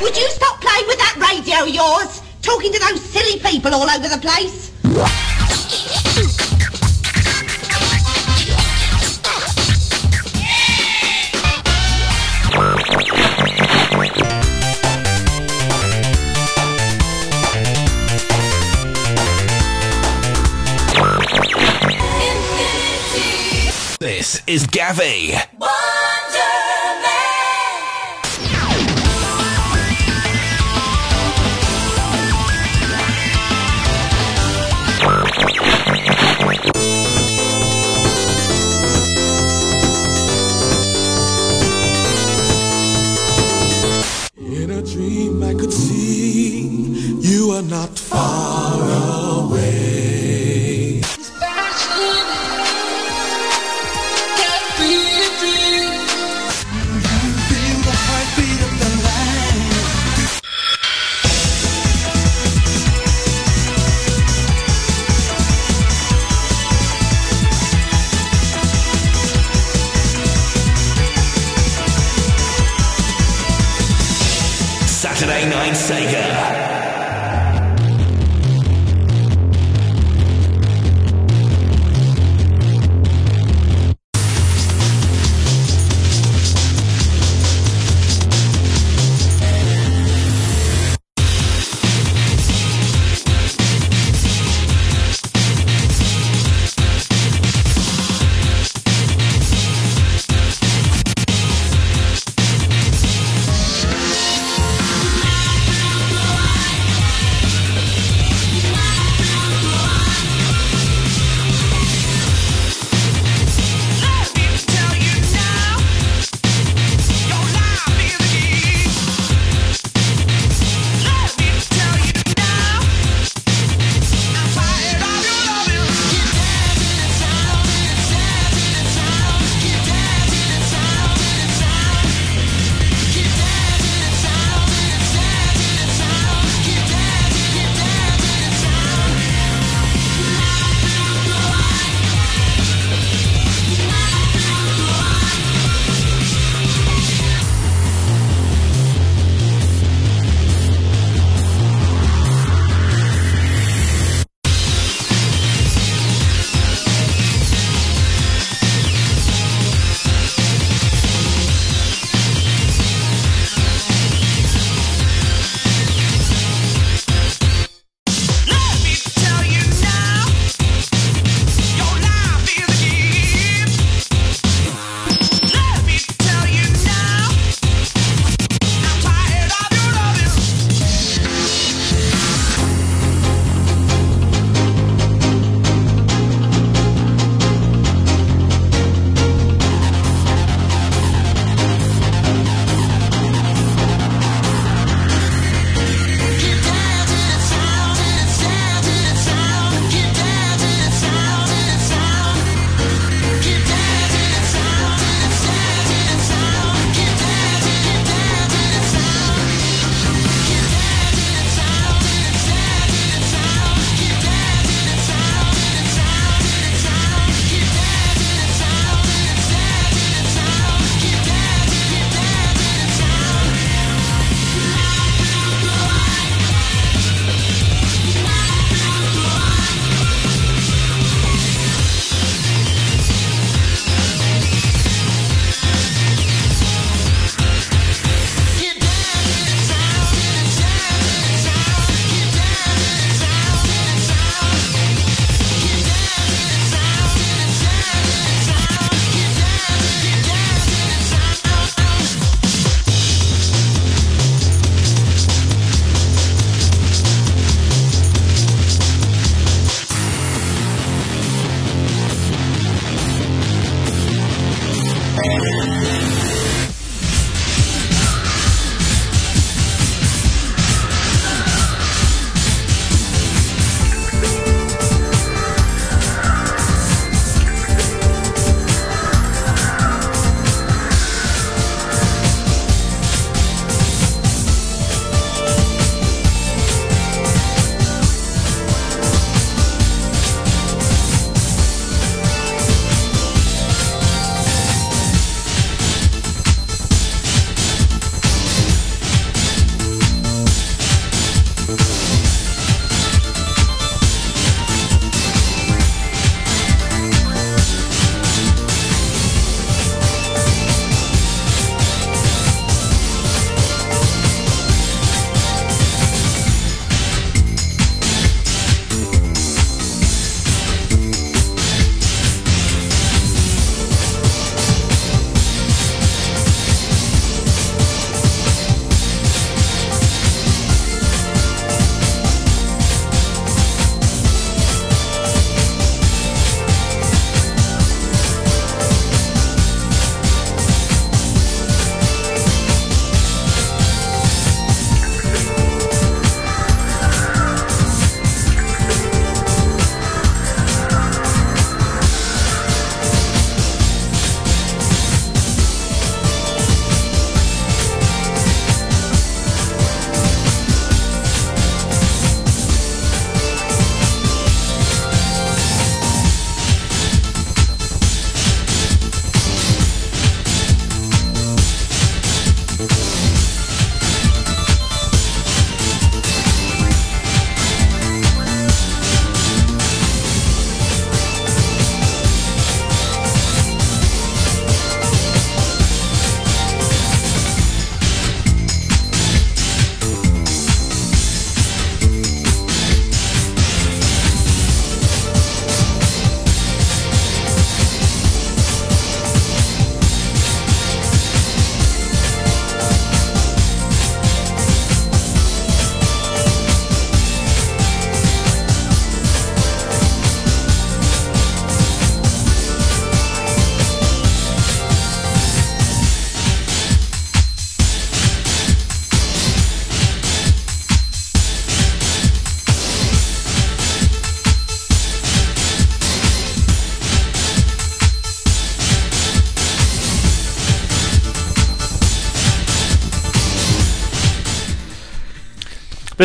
Would you stop playing with that radio of yours? Talking to those silly people all over the place? This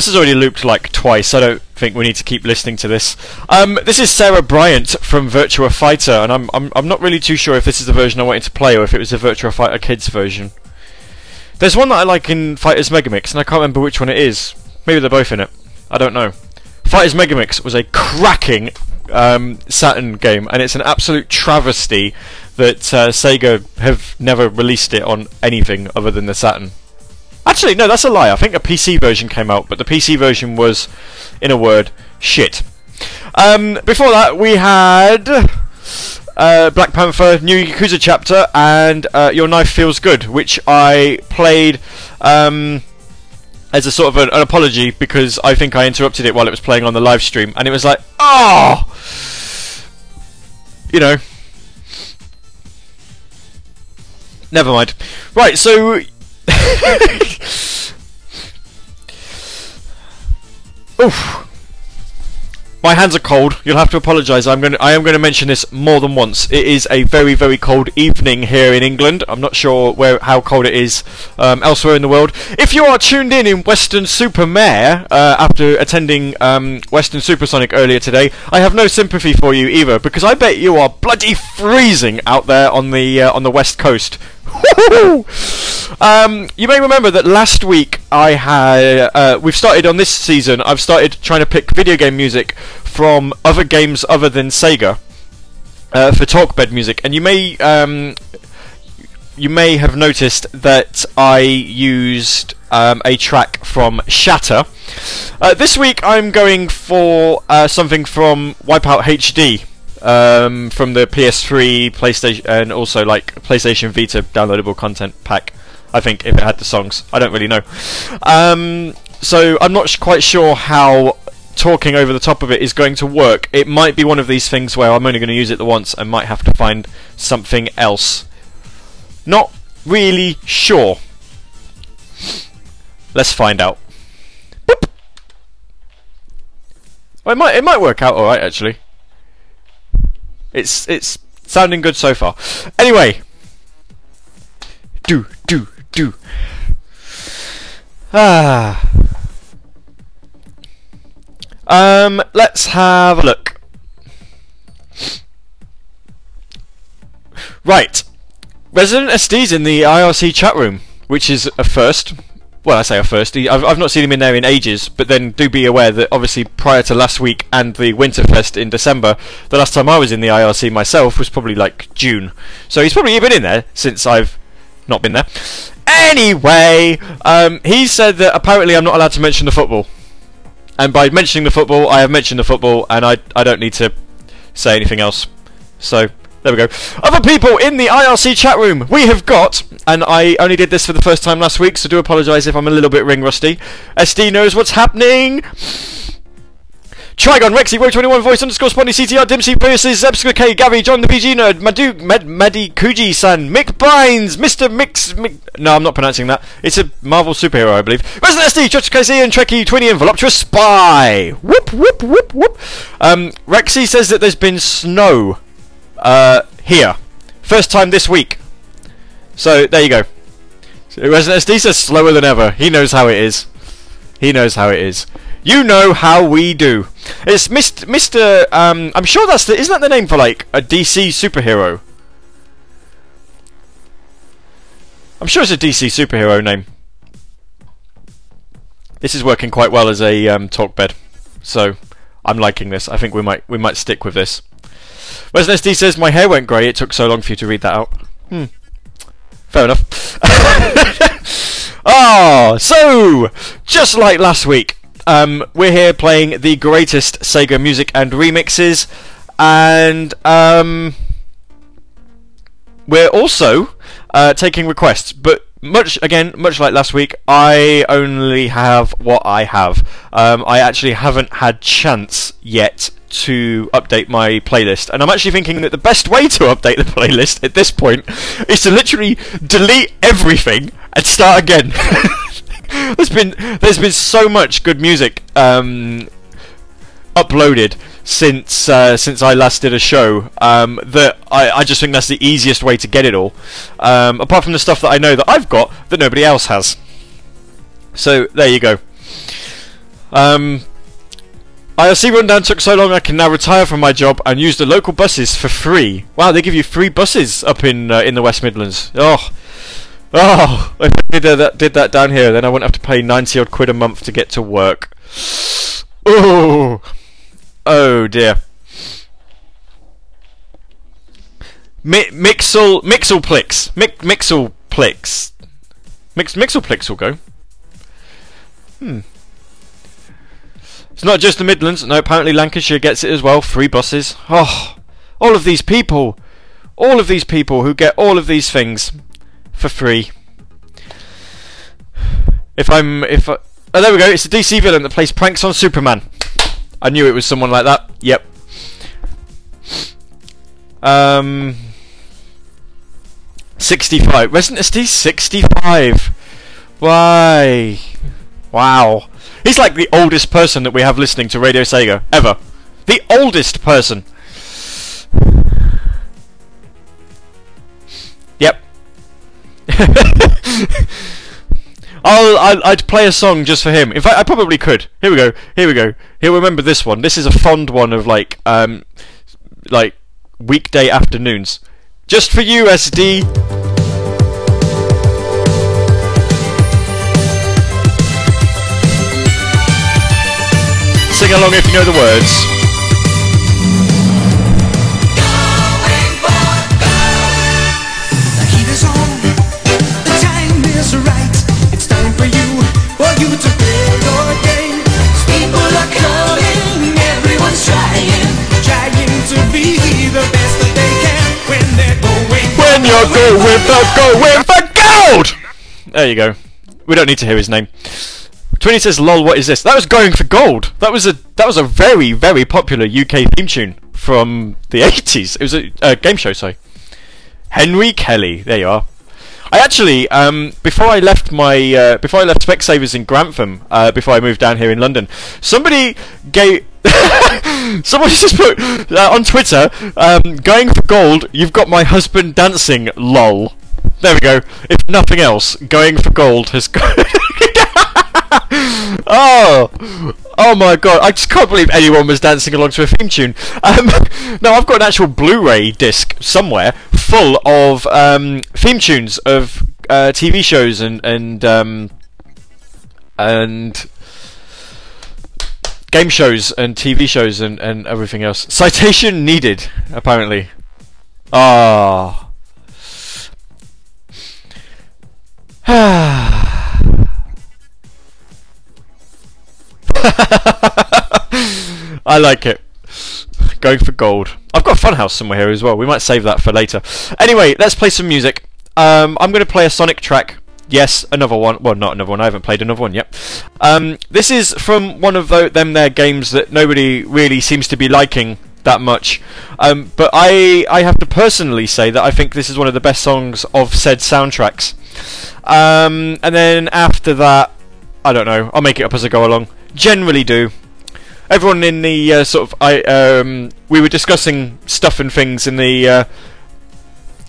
This has already looped like twice. I don't think we need to keep listening to this. Um, this is Sarah Bryant from Virtua Fighter, and I'm, I'm I'm not really too sure if this is the version I wanted to play or if it was the Virtua Fighter Kids version. There's one that I like in Fighters Megamix, and I can't remember which one it is. Maybe they're both in it. I don't know. Fighters Megamix was a cracking um, Saturn game, and it's an absolute travesty that uh, Sega have never released it on anything other than the Saturn. Actually, no, that's a lie. I think a PC version came out, but the PC version was, in a word, shit. Um, before that, we had uh, Black Panther New Yakuza chapter and uh, Your Knife Feels Good, which I played um, as a sort of an, an, apology because I think I interrupted it while it was playing on the live stream, and it was like, oh, you know. Never mind. Right, so Oof. My hands are cold. You'll have to apologise. I'm going. I am going to mention this more than once. It is a very, very cold evening here in England. I'm not sure where how cold it is um, elsewhere in the world. If you are tuned in in Weston Super Mare uh, after attending um, Weston Supersonic earlier today, I have no sympathy for you either because I bet you are bloody freezing out there on the uh, on the west coast. Um, you may remember that last week I had. Uh, we've started on this season. I've started trying to pick video game music from other games other than Sega uh, for talkbed music, and you may um, you may have noticed that I used um, a track from Shatter. Uh, this week I'm going for uh, something from Wipeout HD um, from the PS3, PlayStation, and also like PlayStation Vita downloadable content pack. I think if it had the songs, I don't really know. Um, so I'm not sh- quite sure how talking over the top of it is going to work. It might be one of these things where I'm only going to use it the once and might have to find something else. Not really sure. Let's find out. Boop. It might it might work out all right actually. It's it's sounding good so far. Anyway, do do do. Ah. Um, let's have a look. Right. Resident SD's in the IRC chat room, which is a first well, I say a first. I've, I've not seen him in there in ages, but then do be aware that obviously prior to last week and the Winterfest in December, the last time I was in the IRC myself was probably like June. So he's probably even been in there since I've not been there. Anyway, um, he said that apparently I'm not allowed to mention the football. And by mentioning the football, I have mentioned the football, and I, I don't need to say anything else. So there we go. Other people in the IRC chat room. We have got, and I only did this for the first time last week, so do apologise if I'm a little bit ring rusty. SD knows what's happening. Trigon, Rexy, Row21, Voice underscore Spondy, CTR, Dimsy, Pierces, Zebska K, Gary, John the PG Nerd, Madu, Med, Madi, Kuji San, Mick Bynes, Mr. Mix, Mick, no, I'm not pronouncing that. It's a Marvel superhero, I believe. Resident SD, Church KC, and Trekkie, Twinny, and Voluptuous Spy. Whoop, whoop, whoop, whoop. Um, Rexy says that there's been snow uh, here. First time this week. So there you go. Resident SD says slower than ever. He knows how it is. He knows how it is. You know how we do. It's Mr. Mr. Um, I'm sure that's the. Isn't that the name for like a DC superhero? I'm sure it's a DC superhero name. This is working quite well as a um, talk bed, so I'm liking this. I think we might we might stick with this. Resident SD says, My hair went grey, it took so long for you to read that out. Hmm. Fair enough. oh, so, just like last week, um, we're here playing the greatest Sega music and remixes, and um, we're also uh, taking requests, but much again, much like last week, I only have what I have. Um, I actually haven't had chance yet to update my playlist, and I'm actually thinking that the best way to update the playlist at this point is to literally delete everything and start again. there's been there's been so much good music um, uploaded since uh, since I last did a show um, that I, I just think that's the easiest way to get it all. Um, apart from the stuff that I know that I've got that nobody else has. So there you go. Um, IRC rundown took so long I can now retire from my job and use the local buses for free. Wow, they give you free buses up in uh, in the West Midlands. Oh, oh! If I did uh, that, did that down here, then I wouldn't have to pay ninety odd quid a month to get to work. Oh, oh dear. Mi- Mixel Mixelplix Mi- Mixelplix Mix Mixelplix will go. Hmm. It's not just the Midlands. No, apparently Lancashire gets it as well. Free buses. Oh, all of these people, all of these people who get all of these things for free. If I'm, if I, oh, there we go. It's a DC villain that plays pranks on Superman. I knew it was someone like that. Yep. Um. 65. Resident SD 65. Why? Wow. He's like the oldest person that we have listening to Radio Sega ever. The oldest person. Yep. I'll, I'll I'd play a song just for him. In fact, I probably could. Here we go. Here we go. He'll remember this one. This is a fond one of like um like weekday afternoons. Just for you, SD. To build your game. Speakable of coding, everyone's trying, trying to be the best that they can when they're going. When you're going for going for gold. There you go. We don't need to hear his name. Twinny says, "Lol, what is this?" That was going for gold. That was a that was a very very popular UK theme tune from the 80s. It was a uh, game show, sorry. Henry Kelly. There you are. I actually, um, before I left my, uh, before I left Specsavers in Grantham, uh, before I moved down here in London, somebody gave, somebody just put uh, on Twitter, um, going for gold. You've got my husband dancing. Lol. There we go. If nothing else, going for gold has. oh, oh my god! I just can't believe anyone was dancing along to a theme tune. Um, no, I've got an actual Blu-ray disc somewhere full of um, theme tunes of uh, TV shows and and um, and game shows and TV shows and, and everything else. Citation needed, apparently. Ah. I like it. Going for gold. I've got Funhouse somewhere here as well. We might save that for later. Anyway, let's play some music. Um, I'm going to play a Sonic track. Yes, another one. Well, not another one. I haven't played another one yet. Um, this is from one of them their games that nobody really seems to be liking that much. Um, but I I have to personally say that I think this is one of the best songs of said soundtracks. Um, and then after that, I don't know. I'll make it up as I go along. Generally do. Everyone in the uh, sort of I um, we were discussing stuff and things in the uh,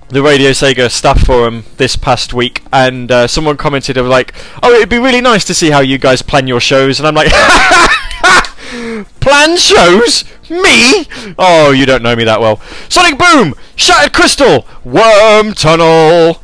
the Radio Sega staff forum this past week, and uh, someone commented of like, "Oh, it'd be really nice to see how you guys plan your shows," and I'm like, "Plan shows? Me? Oh, you don't know me that well." Sonic Boom, Shattered Crystal, Worm Tunnel.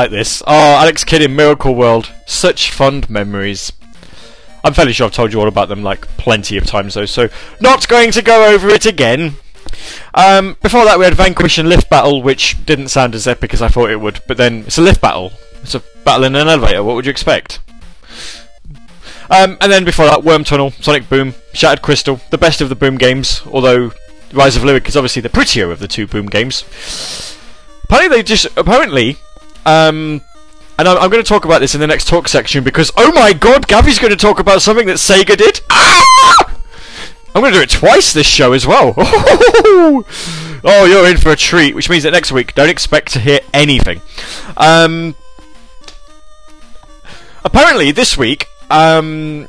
Like this. Oh, Alex Kidd in Miracle World. Such fond memories. I'm fairly sure I've told you all about them like plenty of times though, so not going to go over it again. Um, before that, we had Vanquish and Lift Battle, which didn't sound as epic as I thought it would. But then it's a lift battle. It's a battle in an elevator. What would you expect? Um, and then before that, Worm Tunnel, Sonic Boom, Shattered Crystal, the best of the Boom games. Although Rise of Lyric is obviously the prettier of the two Boom games. Apparently, they just apparently. Um, and I'm, I'm going to talk about this in the next talk section because, oh my god, Gavy's going to talk about something that Sega did. Ah! I'm going to do it twice this show as well. oh, you're in for a treat, which means that next week, don't expect to hear anything. Um, apparently, this week, um,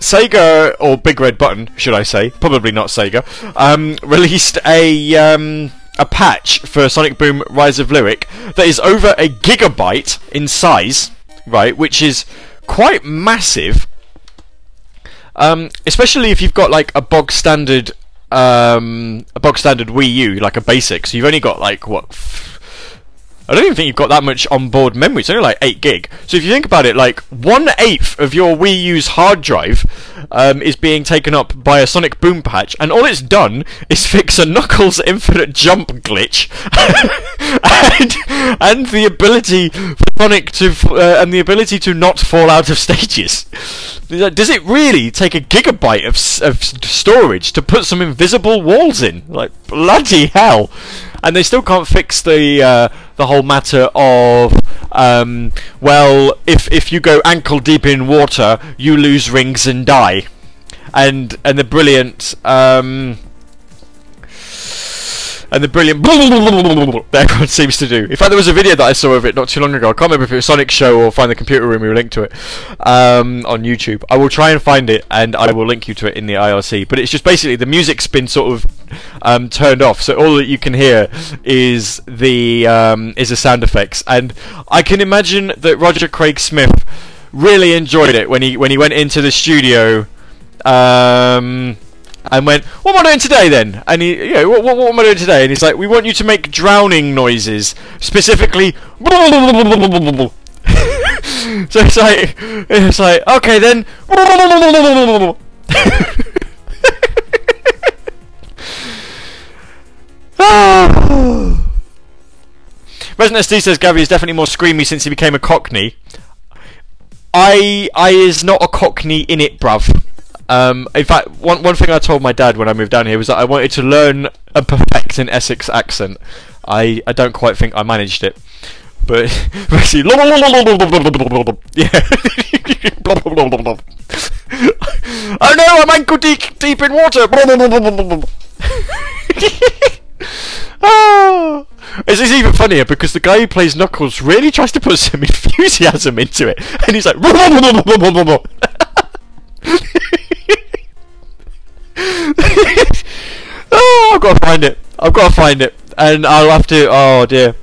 Sega, or Big Red Button, should I say, probably not Sega, um, released a. Um, a patch for Sonic Boom Rise of Lyric that is over a gigabyte in size, right, which is quite massive. Um, especially if you've got like a bog standard, um, a bog standard Wii U, like a basic. So you've only got like what? I don't even think you've got that much onboard memory. It's only like eight gig. So if you think about it, like one eighth of your Wii U's hard drive um, is being taken up by a Sonic Boom patch, and all it's done is fix a Knuckles infinite jump glitch, and, and the ability for Sonic to uh, and the ability to not fall out of stages. Does it really take a gigabyte of, of storage to put some invisible walls in? Like bloody hell! And they still can't fix the uh, the whole matter of um, well, if if you go ankle deep in water, you lose rings and die. And and the brilliant um, and the brilliant that everyone seems to do. In fact, there was a video that I saw of it not too long ago. I can't remember if it was Sonic Show or Find the Computer Room. We will link to it um, on YouTube. I will try and find it, and I will link you to it in the IRC. But it's just basically the music's been sort of um, turned off, so all that you can hear is the um, is the sound effects. And I can imagine that Roger Craig Smith really enjoyed it when he when he went into the studio. Um, and went, "What am I doing today then?" And he, you know, what, what, what am I doing today? And he's like, "We want you to make drowning noises, specifically." so it's like, it's like, okay then. Resident SD says Gavy is definitely more screamy since he became a Cockney. I I is not a Cockney in it, bruv. Um, in fact, one one thing I told my dad when I moved down here was that I wanted to learn and perfect an Essex accent. I, I don't quite think I managed it, but basically, yeah. oh no, I'm ankle deep deep in water. oh. This is even funnier because the guy who plays Knuckles really tries to put some enthusiasm into it, and he's like. oh, I've got to find it. I've got to find it, and I'll have to. Oh dear.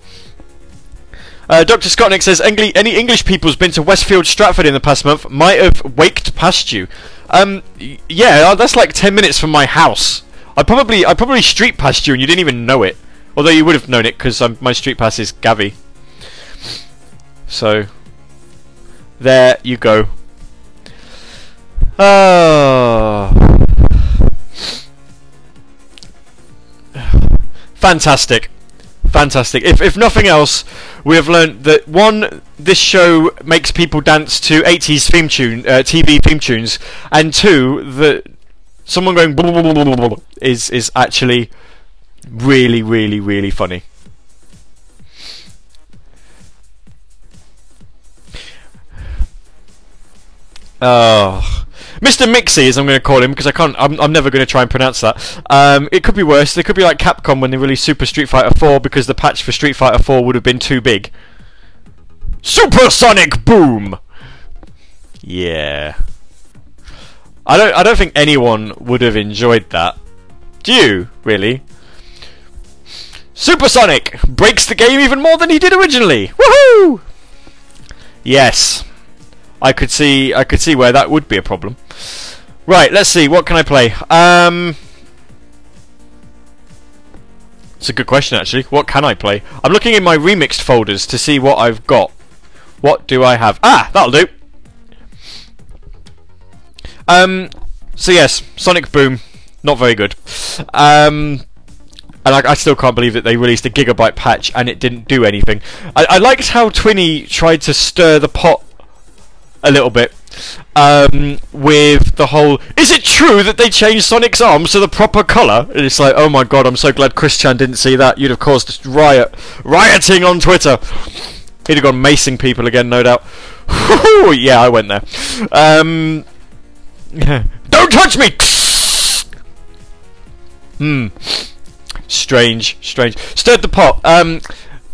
Uh, Dr. Scottnick says any English people who's been to Westfield Stratford in the past month might have waked past you. Um, yeah, uh, that's like ten minutes from my house. I probably I probably street past you and you didn't even know it. Although you would have known it because my street pass is Gavi. So there you go. Oh. Fantastic. Fantastic. If, if nothing else, we have learned that one, this show makes people dance to 80s theme tune, uh, TV theme tunes, and two, that someone going is is actually really, really, really funny. Oh, Mr. Mixie, as I'm going to call him, because I can't. I'm, I'm never going to try and pronounce that. Um, it could be worse. They could be like Capcom when they released Super Street Fighter 4 because the patch for Street Fighter 4 would have been too big. Supersonic Boom. Yeah. I don't. I don't think anyone would have enjoyed that. Do you really? Supersonic breaks the game even more than he did originally. Woohoo! Yes. I could see I could see where that would be a problem. Right, let's see, what can I play? Um It's a good question, actually. What can I play? I'm looking in my remixed folders to see what I've got. What do I have? Ah, that'll do. Um, so yes, Sonic Boom, not very good. Um, and I, I still can't believe that they released a gigabyte patch and it didn't do anything. I, I liked how Twinny tried to stir the pot a little bit um, with the whole. Is it true that they changed Sonic's arms to the proper colour? And it's like, oh my god, I'm so glad Chris Chan didn't see that. You'd have caused riot, rioting on Twitter. He'd have gone macing people again, no doubt. yeah, I went there. Um, don't touch me! Hmm. Strange, strange. Stirred the pot. Um,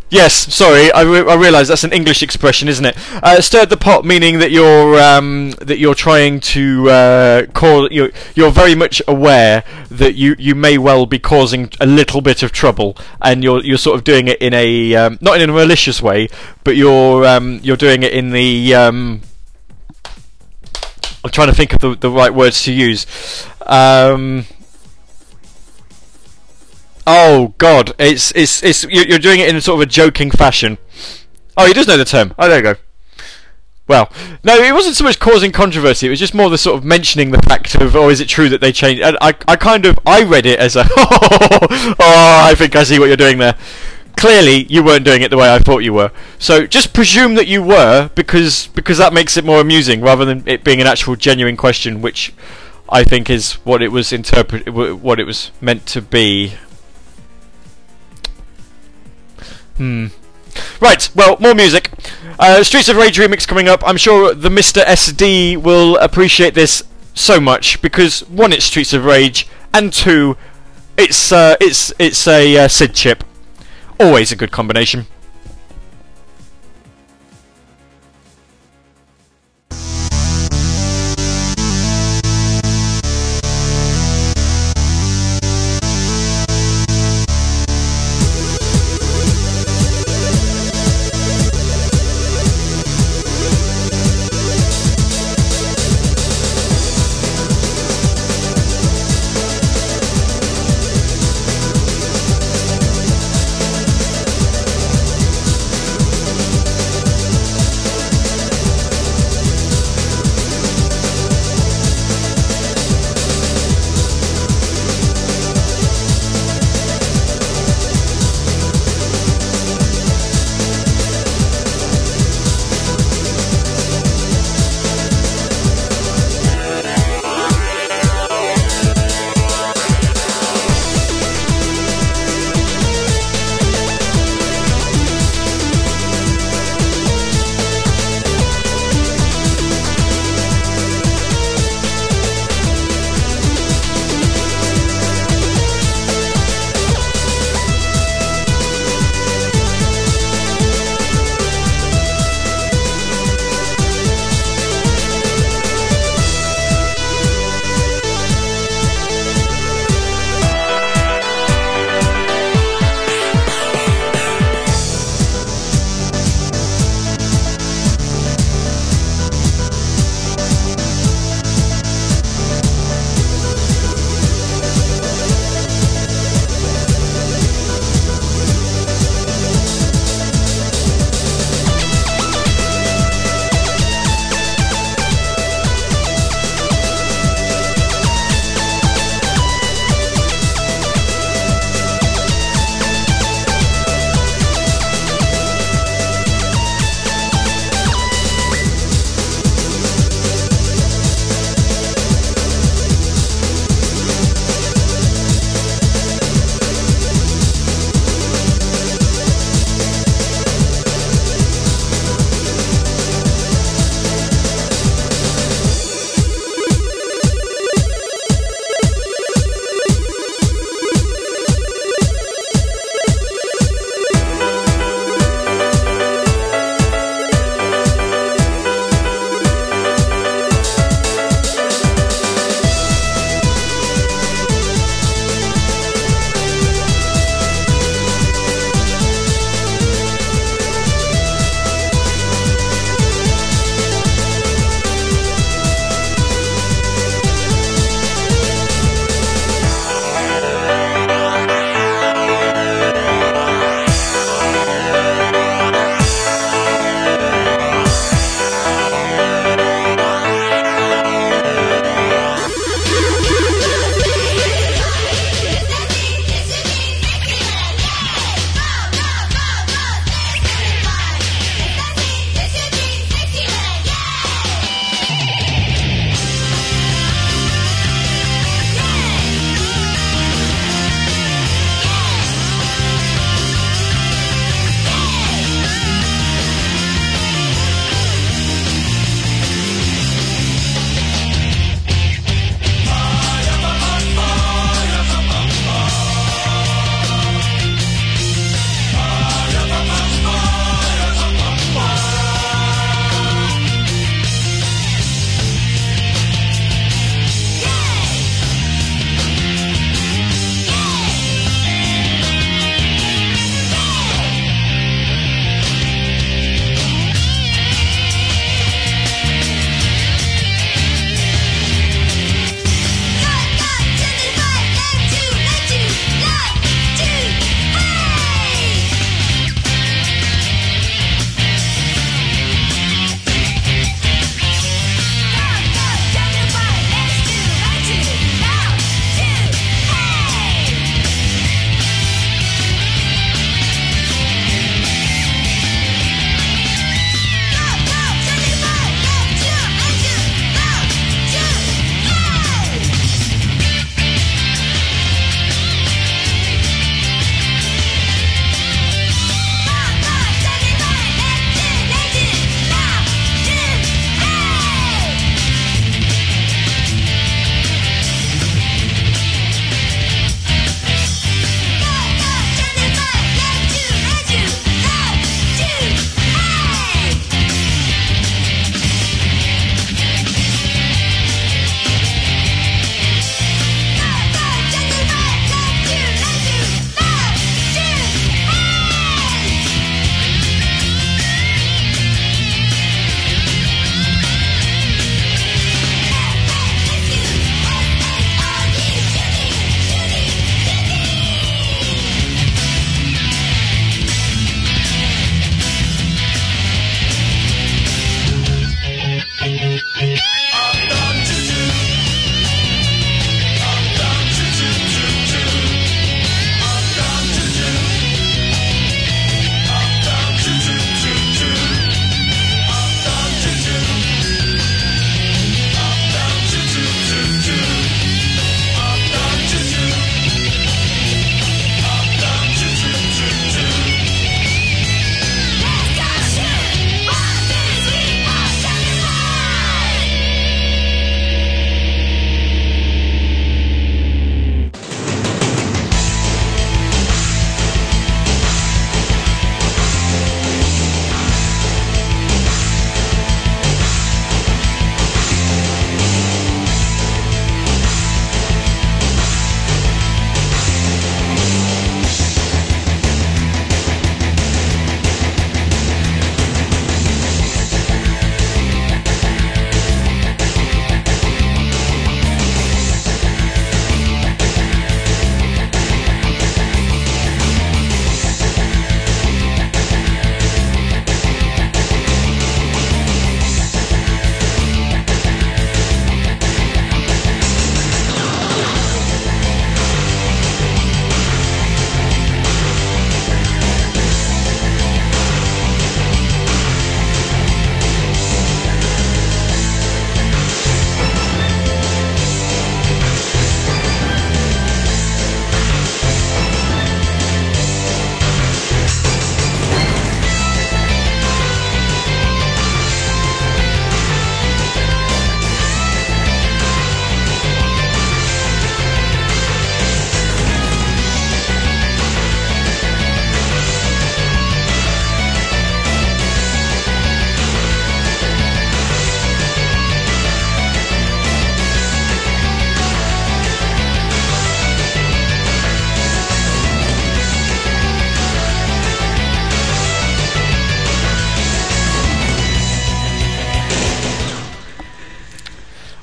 yes, sorry, I, re- I realise that's an English expression, isn't it? Uh, stirred the pot, meaning that you're um, that you're trying to uh, cause. You're, you're very much aware that you, you may well be causing a little bit of trouble, and you're you're sort of doing it in a um, not in a malicious way, but you're um, you're doing it in the um, I'm trying to think of the, the right words to use. Oh God, it's it's it's you- you're doing it in sort of a joking fashion. Oh, he does know the term. Oh, there you go. Well, no, it wasn't so much causing controversy. It was just more the sort of mentioning the fact of, oh, is it true that they changed? And I, I kind of, I read it as a, oh, I think I see what you're doing there. Clearly, you weren't doing it the way I thought you were. So just presume that you were, because because that makes it more amusing, rather than it being an actual genuine question, which I think is what it was interpret, what it was meant to be. Hmm. Right, well, more music. Uh, Streets of Rage remix coming up. I'm sure the Mr. SD will appreciate this so much because one, it's Streets of Rage, and two, it's uh, it's it's a uh, Sid chip. Always a good combination.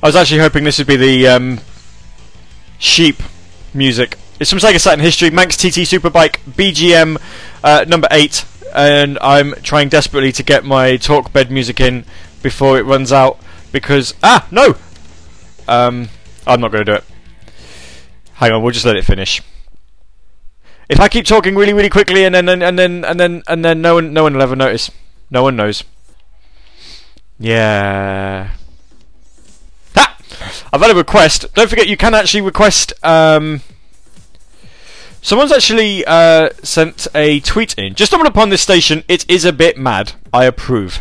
I was actually hoping this would be the um, sheep music. It's from Sega Saturn History, Manx TT Superbike BGM uh, number eight, and I'm trying desperately to get my talk bed music in before it runs out because ah no, um, I'm not going to do it. Hang on, we'll just let it finish. If I keep talking really, really quickly and then and, and then and then and then no one no one will ever notice. No one knows. Yeah. I've had a request. Don't forget you can actually request um Someone's actually uh, sent a tweet in. Just stumbled upon this station. It is a bit mad. I approve.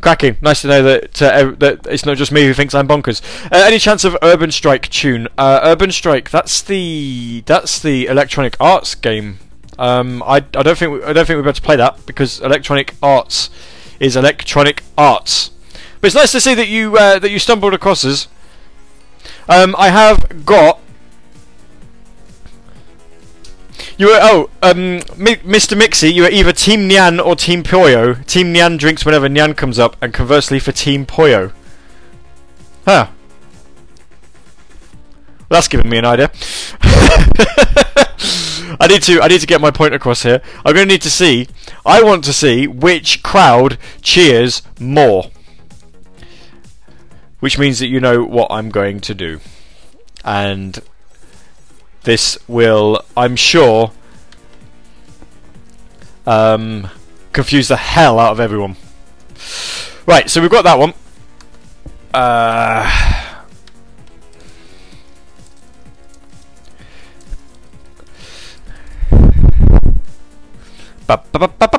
Cracking. Nice to know that uh, that it's not just me who thinks I'm bonkers. Uh, any chance of Urban Strike tune? Uh, Urban Strike. That's the that's the Electronic Arts game. Um, I, I don't think we, I don't think we're about to play that because Electronic Arts is Electronic Arts. But it's nice to see that you uh, that you stumbled across us. Um, I have got you were oh, um, Mr. Mixie. You were either Team Nyan or Team Puyo. Team Nyan drinks whenever Nyan comes up, and conversely for Team Puyo. Huh. Well, that's giving me an idea. I need to I need to get my point across here. I'm going to need to see. I want to see which crowd cheers more. Which means that you know what I'm going to do. And this will, I'm sure, um, confuse the hell out of everyone. Right, so we've got that one. Uh, ba, ba, ba.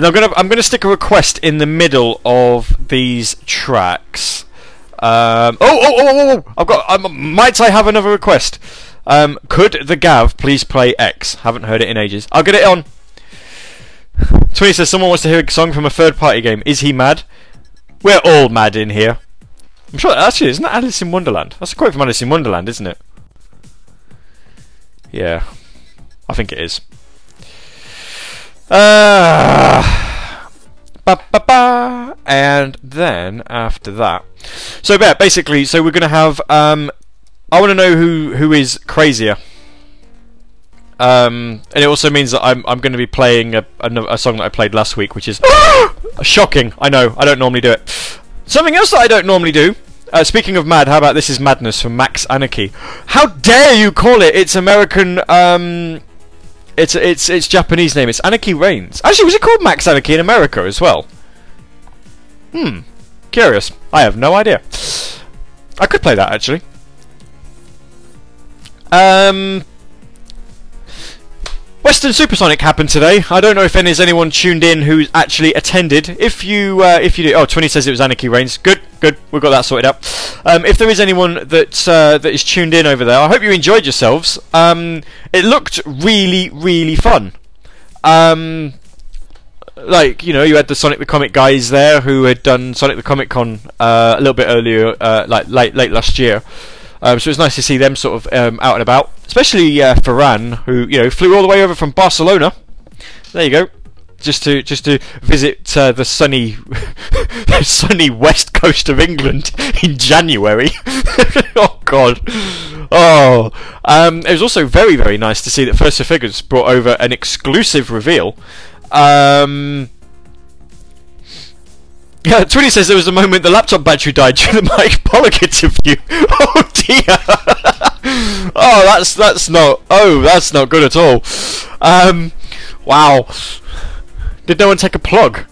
And I'm gonna I'm gonna stick a request in the middle of these tracks. Um, oh, oh, oh, oh, oh! I've got. Um, might I have another request? Um, could the Gav please play X? Haven't heard it in ages. I'll get it on. Twenty says someone wants to hear a song from a third-party game. Is he mad? We're all mad in here. I'm sure. Actually, isn't that Alice in Wonderland? That's a quote from Alice in Wonderland, isn't it? Yeah, I think it is. Uh, ba, ba, ba. And then after that, so yeah, basically, so we're gonna have. Um, I want to know who who is crazier. Um, and it also means that I'm I'm going to be playing a, a, a song that I played last week, which is shocking. I know I don't normally do it. Something else that I don't normally do. Uh, speaking of mad, how about this is madness from Max Anarchy? How dare you call it its American? Um, it's it's its Japanese name. It's Anarchy Reigns. Actually, was it called Max Anarchy in America as well? Hmm. Curious. I have no idea. I could play that actually. Um, Weston Supersonic happened today. I don't know if there's anyone tuned in who's actually attended. If you, uh, if you do, oh, 20 says it was Anarchy Reigns. Good, good. We've got that sorted out. Um, if there is anyone that uh, that is tuned in over there, I hope you enjoyed yourselves. Um, it looked really, really fun. Um, like you know, you had the Sonic the Comic guys there who had done Sonic the Comic Con uh, a little bit earlier, uh, like late late last year. Um, so it was nice to see them sort of um, out and about, especially uh, Ferran, who you know flew all the way over from Barcelona. There you go, just to just to visit uh, the sunny the sunny west coast of England in January. oh God. Oh, um, it was also very very nice to see that First Figures brought over an exclusive reveal. Um, yeah, Twitty says there was a moment the laptop battery died during the Mike Pollock interview. Oh dear. oh, that's that's not. Oh, that's not good at all. Um, wow. Did no one take a plug?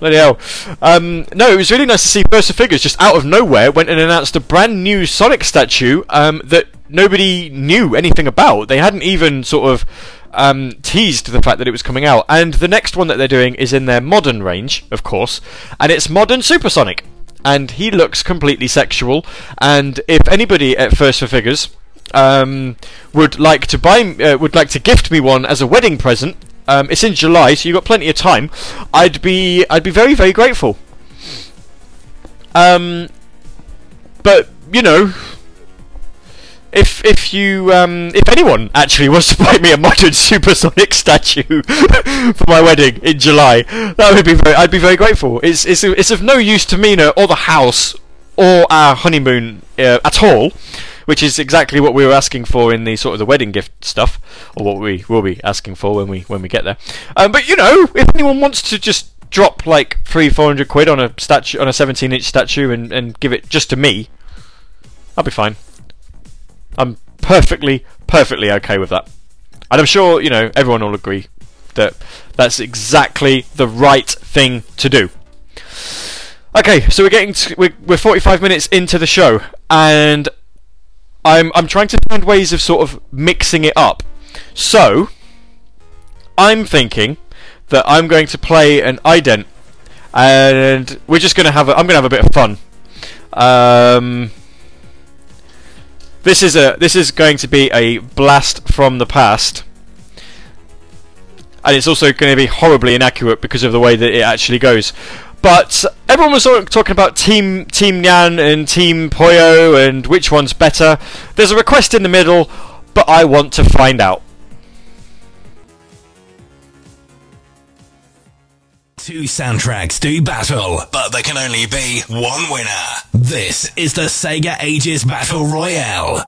Bloody hell. Um, no, it was really nice to see First 4 Figures just out of nowhere went and announced a brand new Sonic statue um, that nobody knew anything about. They hadn't even sort of um, teased the fact that it was coming out. And the next one that they're doing is in their modern range, of course, and it's Modern Supersonic. And he looks completely sexual. And if anybody at First 4 Figures um, would like to buy, uh, would like to gift me one as a wedding present, um, it's in July, so you've got plenty of time. I'd be, I'd be very, very grateful. Um, but you know, if if you um, if anyone actually wants to buy me a modern supersonic statue for my wedding in July, that would be very I'd be very grateful. It's it's it's of no use to Mina or the house or our honeymoon uh, at all, which is exactly what we were asking for in the sort of the wedding gift stuff, or what we will be asking for when we when we get there. Um, but you know, if anyone wants to just drop like three four hundred quid on a statue on a seventeen inch statue and, and give it just to me, I'll be fine. I'm perfectly, perfectly okay with that. And I'm sure, you know, everyone will agree that that's exactly the right thing to do. Okay, so we're getting to, we're, we're 45 minutes into the show, and I'm I'm trying to find ways of sort of mixing it up. So I'm thinking that I'm going to play an ident, and we're just going to have a, I'm going to have a bit of fun. Um, this is a this is going to be a blast from the past. And it's also going to be horribly inaccurate because of the way that it actually goes. But everyone was talking about Team Team Nyan and Team Puyo and which one's better. There's a request in the middle, but I want to find out. Two soundtracks do battle, but there can only be one winner. This is the Sega Ages Battle Royale.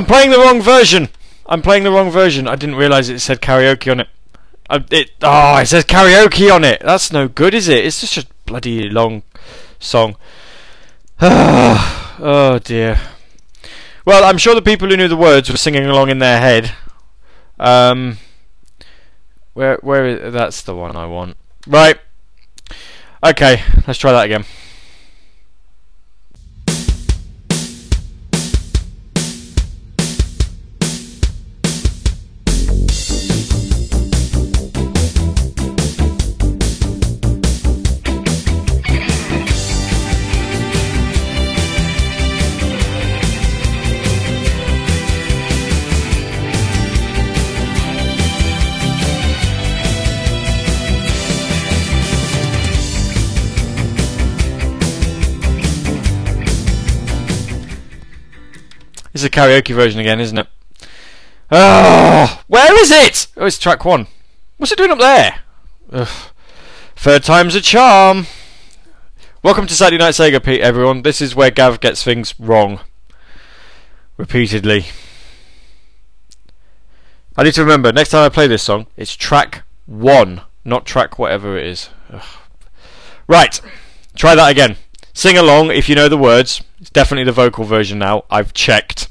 I'm playing the wrong version. I'm playing the wrong version. I didn't realise it said karaoke on it. I, it oh, it says karaoke on it. That's no good, is it? It's just a bloody long song. oh dear. Well, I'm sure the people who knew the words were singing along in their head. Um, where where is, that's the one I want. Right. Okay, let's try that again. Karaoke version again, isn't it? Oh, where is it? Oh, it's track one. What's it doing up there? Ugh. Third time's a charm. Welcome to Saturday Night Sega, Pete, everyone. This is where Gav gets things wrong. Repeatedly. I need to remember, next time I play this song, it's track one, not track whatever it is. Ugh. Right, try that again. Sing along if you know the words. It's definitely the vocal version now. I've checked.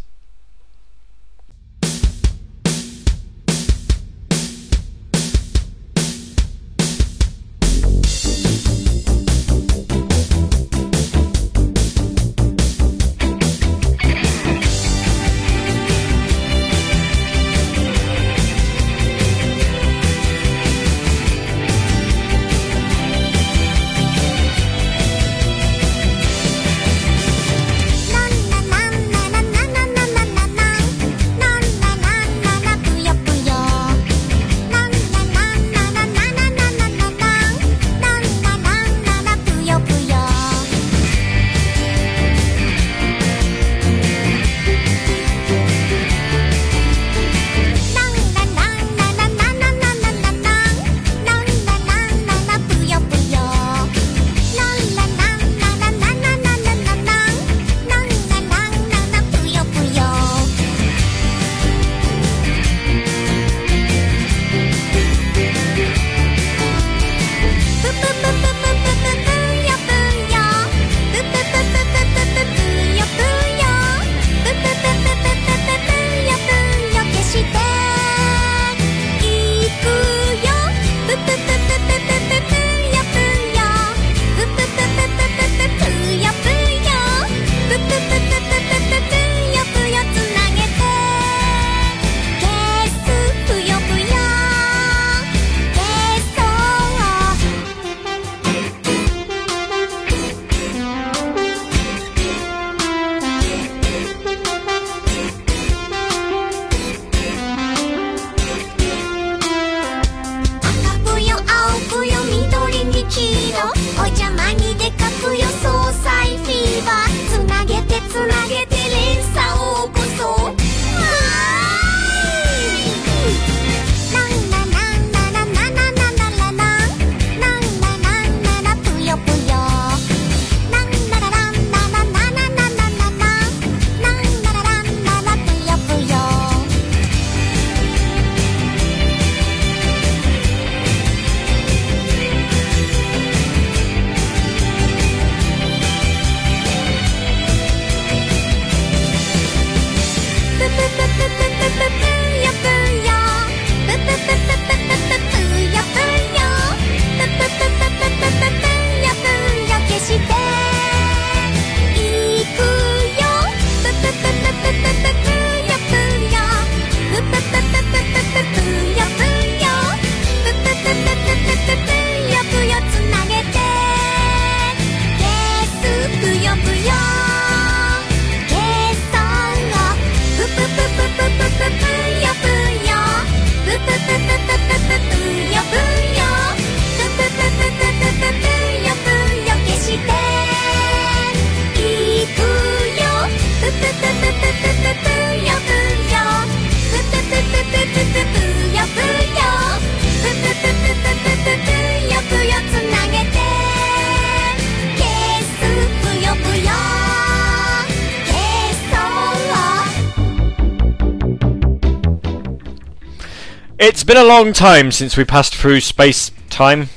A long time since we passed through space time.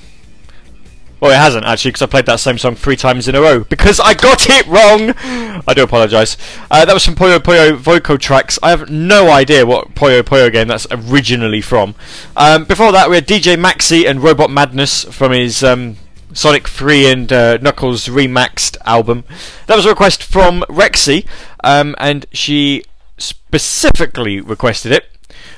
Well, it hasn't actually, because I played that same song three times in a row because I got it wrong. I do apologise. Uh, that was from Puyo Puyo Voco Tracks. I have no idea what Puyo Puyo game that's originally from. Um, before that, we had DJ Maxi and Robot Madness from his um, Sonic 3 and uh, Knuckles Remaxed album. That was a request from Rexy, um, and she specifically requested it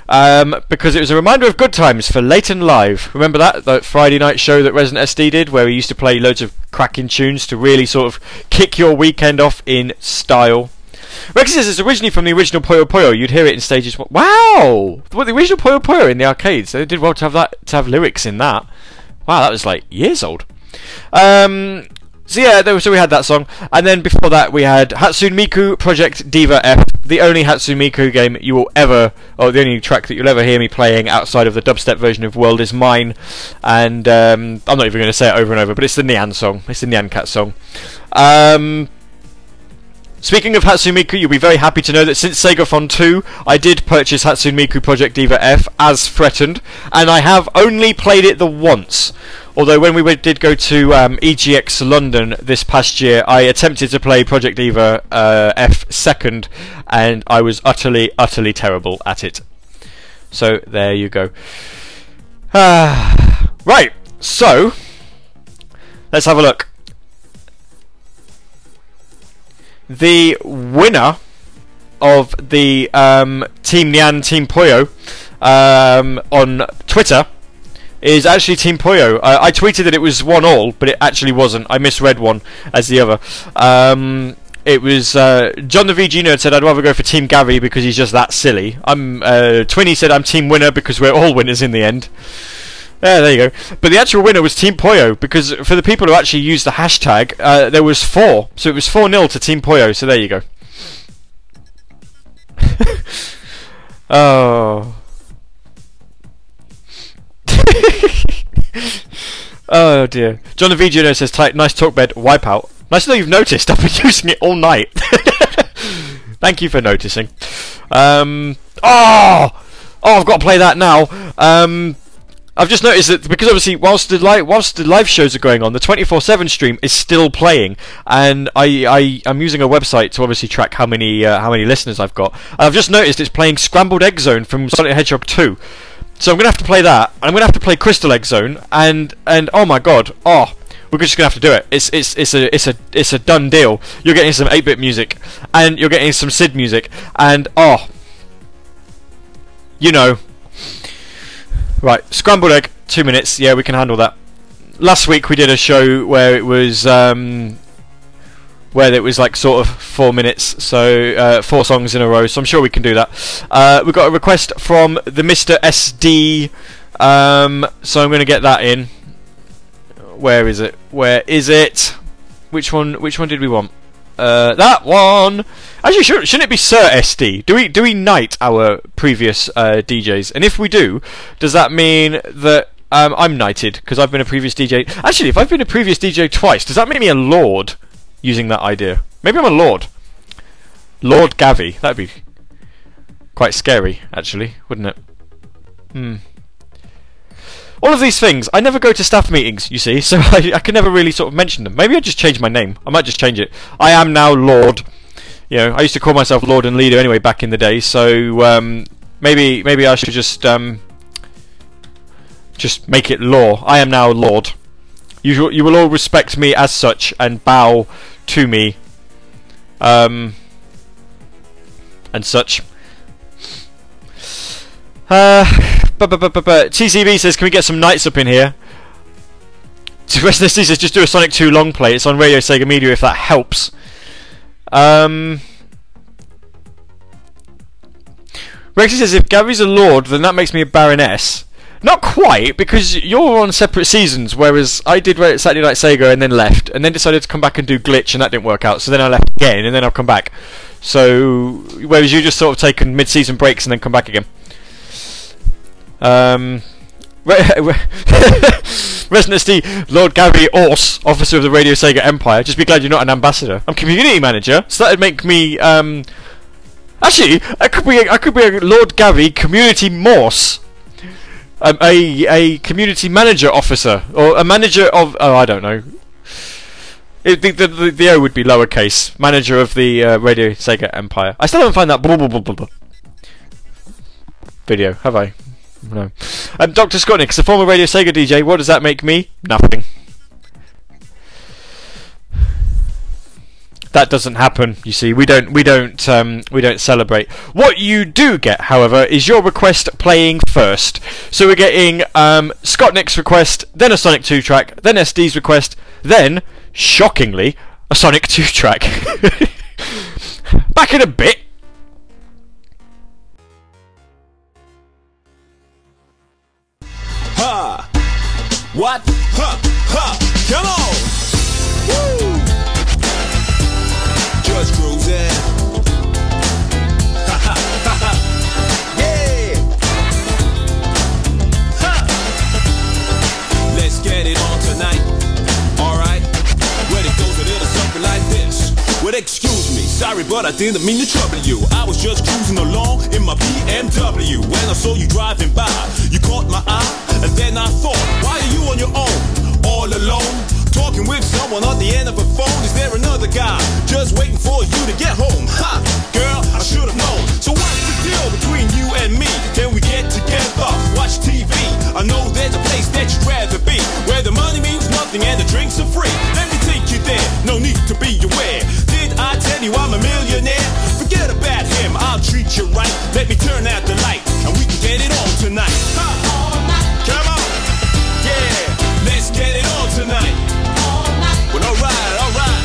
um, because it was a reminder of good times for Leighton Live. Remember that that Friday night show that Resident SD did, where he used to play loads of cracking tunes to really sort of kick your weekend off in style. Says it's originally from the original Puyo Puyo. You'd hear it in stages. Wow, what the original Puyo Puyo in the arcades? They did well to have that to have lyrics in that. Wow, that was like years old. Um, so yeah, there, so we had that song, and then before that we had Hatsune Miku Project Diva F, the only Hatsune Miku game you will ever, or the only track that you'll ever hear me playing outside of the dubstep version of World Is Mine, and um, I'm not even going to say it over and over, but it's the Nyan song, it's the Nyan Cat song. Um, Speaking of Hatsune Miku, you'll be very happy to know that since Segathon 2, I did purchase Hatsune Miku Project Diva F as threatened, and I have only played it the once. Although when we did go to um, EGX London this past year, I attempted to play Project Diva uh, F second, and I was utterly, utterly terrible at it. So there you go. Ah, right, so let's have a look. The winner of the um, Team Nyan Team Puyo um, on Twitter is actually Team Puyo. Uh, I tweeted that it was one all, but it actually wasn't. I misread one as the other. Um, it was uh, John the VG nerd said I'd rather go for Team Gary because he's just that silly. I'm uh, Twinny said I'm Team Winner because we're all winners in the end. Yeah, there you go. But the actual winner was Team Puyo because for the people who actually used the hashtag, uh, there was four, so it was four 0 to Team Puyo. So there you go. oh. oh dear. John the VGO says, "Tight, nice talk bed, wipeout." Nice to know you've noticed. I've been using it all night. Thank you for noticing. Um, oh, oh, I've got to play that now. Um, I've just noticed that because obviously whilst the live whilst the live shows are going on, the 24/7 stream is still playing, and I I am using a website to obviously track how many uh, how many listeners I've got. And I've just noticed it's playing Scrambled Egg Zone from Sonic Hedgehog 2. So I'm gonna have to play that. I'm gonna have to play Crystal Egg Zone, and and oh my god, oh. We're just gonna have to do it. It's it's it's a it's a it's a done deal. You're getting some 8-bit music, and you're getting some Sid music, and oh, you know, Right, scrambled egg, two minutes. Yeah, we can handle that. Last week we did a show where it was um, where it was like sort of four minutes, so uh, four songs in a row. So I'm sure we can do that. Uh, we got a request from the Mister SD, um, so I'm going to get that in. Where is it? Where is it? Which one? Which one did we want? Uh, that one. Actually, should, shouldn't it be Sir SD? Do we do we knight our previous uh, DJs? And if we do, does that mean that um, I'm knighted because I've been a previous DJ? Actually, if I've been a previous DJ twice, does that make me a lord? Using that idea, maybe I'm a lord. Lord Gavi. That'd be quite scary, actually, wouldn't it? Hmm. All of these things, I never go to staff meetings, you see, so I, I can never really sort of mention them. Maybe I just change my name. I might just change it. I am now Lord. You know, I used to call myself Lord and Leader anyway back in the day, so um, maybe maybe I should just um, just make it law. I am now Lord. You you will all respect me as such and bow to me. Um, and such. Uh, but, but, but, but, but TCB says, can we get some knights up in here? The rest of this says, just do a Sonic 2 long play. It's on Radio Sega Media if that helps. Um, Rexy says, if Gary's a lord, then that makes me a baroness. Not quite, because you're on separate seasons, whereas I did Saturday Night Sega and then left, and then decided to come back and do Glitch, and that didn't work out. So then I left again, and then I've come back. So, whereas you just sort of taken mid-season breaks and then come back again. Um, Lord Gary Ors, officer of the Radio Sega Empire. Just be glad you're not an ambassador. I'm community manager, so that'd make me. Um, actually, I could be. I could be a Lord Gary Community Morse. um, a a community manager officer or a manager of oh I don't know. It, the, the, the, the O would be lowercase. Manager of the uh, Radio Sega Empire. I still haven't found that blah, blah, blah. video, have I? No. Um, Dr. Scottnik, a former Radio Sega DJ, what does that make me? Nothing. That doesn't happen. You see, we don't, we don't, um, we don't celebrate. What you do get, however, is your request playing first. So we're getting um, Scottnik's request, then a Sonic 2 track, then SD's request, then, shockingly, a Sonic 2 track. Back in a bit. Ha! What? Ha! Ha! Come on! Woo! Just cruising. Ha ha ha! Yeah! Ha! Let's get it on tonight. Alright? Well, it goes a little something like this. Well, excuse sorry, but I didn't mean to trouble you. I was just cruising along in my BMW when I saw you driving by. You caught my eye, and then I thought, why are you on your own, all alone? Talking with someone on the end of a phone. Is there another guy just waiting for you to get home? Ha! Girl, I should have known. So what's the deal between you and me? Can we get together, watch TV? I know there's a place that you'd rather be, where the money means nothing and the drinks are free. Let there, no need to be aware. Did I tell you I'm a millionaire? Forget about him, I'll treat you right. Let me turn out the light, and we can get it on tonight. Come on, yeah, let's get it on tonight. Well, alright, alright.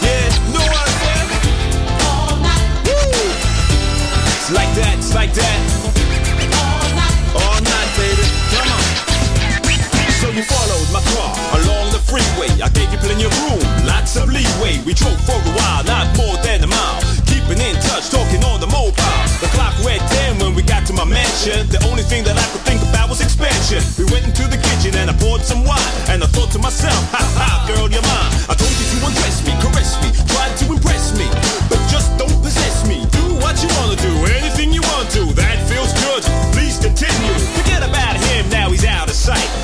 Yeah, know saying? Woo! It's like that, it's like that. All night, baby. Come on. So you followed I gave you plenty of room, lots of leeway. We drove for a while, not more than a mile. Keeping in touch, talking on the mobile. The clock read 10 when we got to my mansion. The only thing that I could think about was expansion. We went into the kitchen and I poured some wine. And I thought to myself, ha ha, girl, you're mine. I told you to undress me, caress me, try to impress me. But just don't possess me. Do what you wanna do, anything you want to. That feels good. Please continue. Forget about him, now he's out of sight.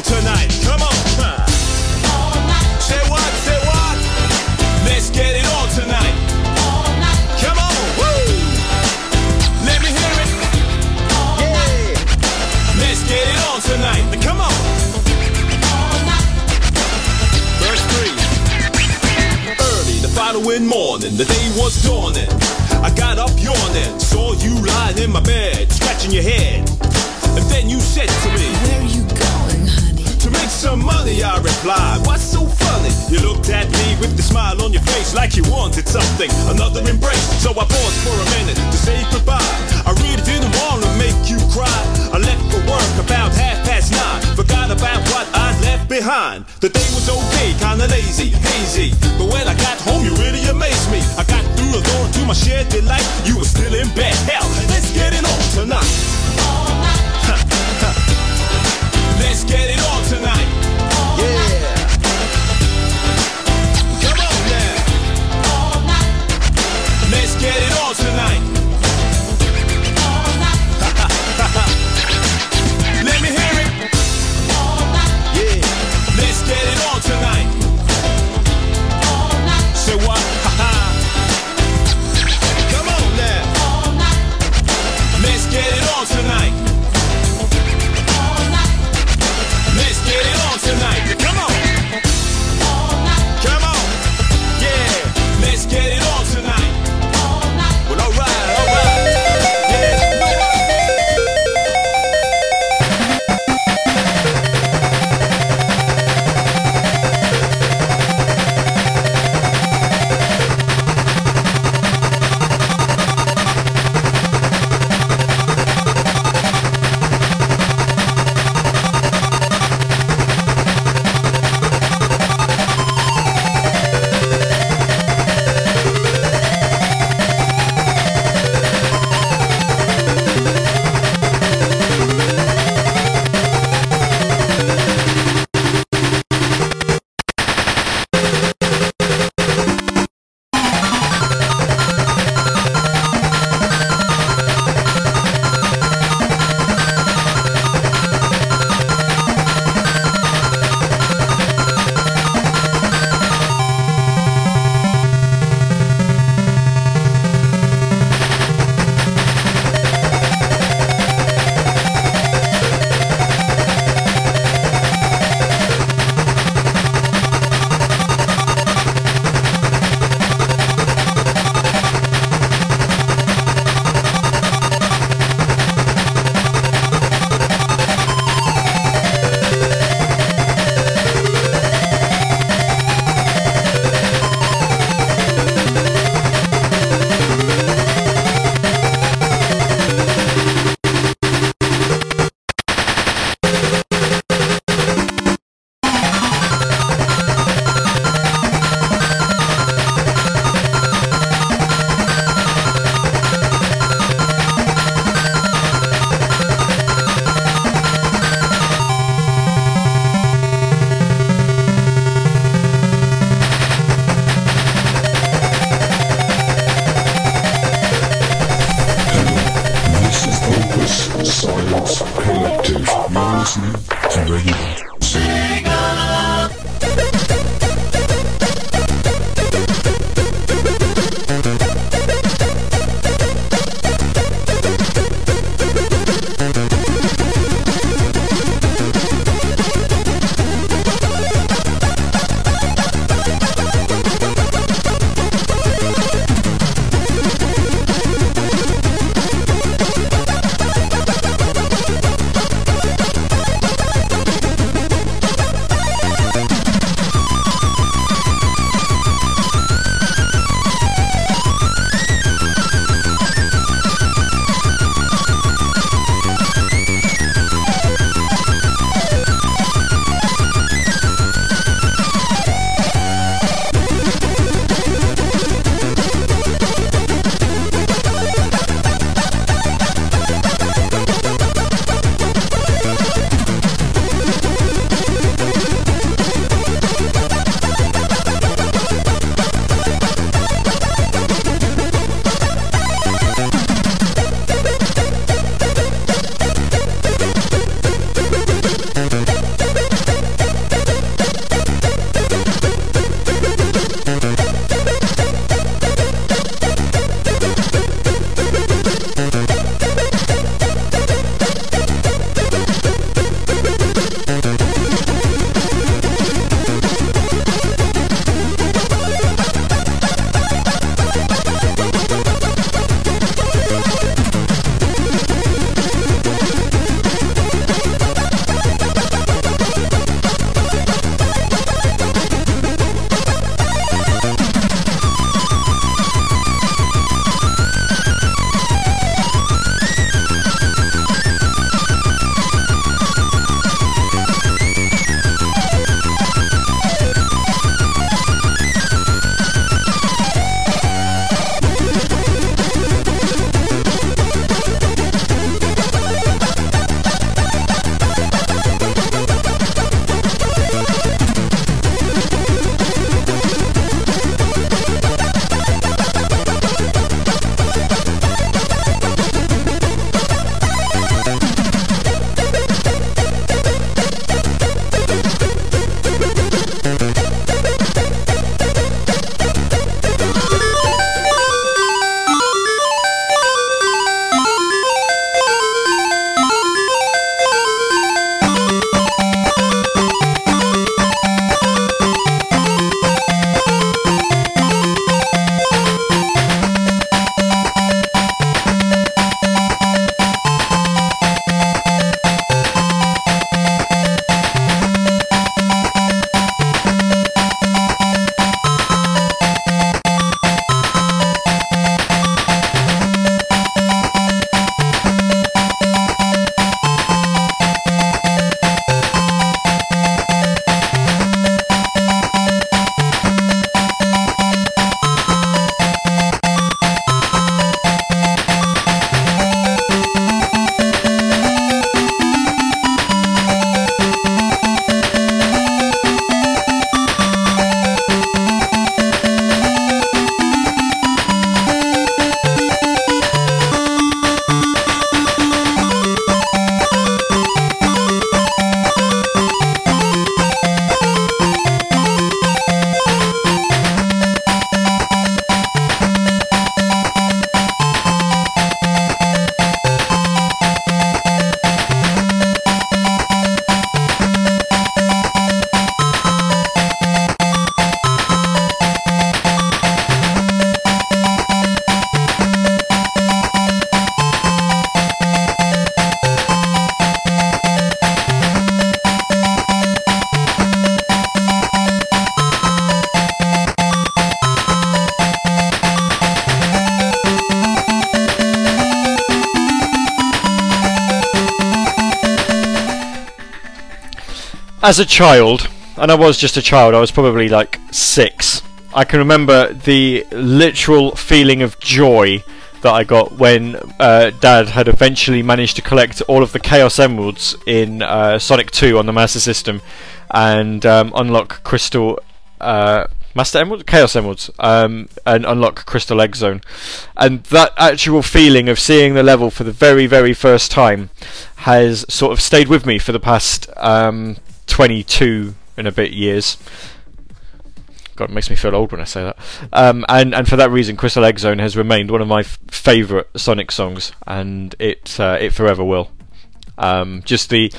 On tonight? Come on. Huh. Say what, say what? Let's get it on tonight. Come on, woo! Let me hear it. Yeah. Let's get it on tonight. Come on. Verse 3. Early the following morning, the day was dawning. I got up yawning, saw you lying in my bed, scratching your head. And then you said to me, Where you some money, I replied. What's so funny? You looked at me with the smile on your face like you wanted something, another embrace. So I paused for a minute to say goodbye. I really didn't want to make you cry. I left for work about half past nine. Forgot about what I left behind. The day was okay, kinda lazy, hazy. But when I got home, you really amazed me. I got through the door to my shared delight. You were still in bed. Hell, let's get it on tonight. Let's get it on tonight. As a child, and I was just a child, I was probably like six. I can remember the literal feeling of joy that I got when uh, Dad had eventually managed to collect all of the Chaos Emeralds in uh, Sonic 2 on the Master System and um, unlock Crystal uh, Master Emeralds, Chaos Emeralds, um, and unlock Crystal Egg Zone, and that actual feeling of seeing the level for the very, very first time has sort of stayed with me for the past um, 22 and a bit years. God, it makes me feel old when I say that. Um, and and for that reason, Crystal Egg Zone has remained one of my f- favourite Sonic songs, and it uh, it forever will. Um, just the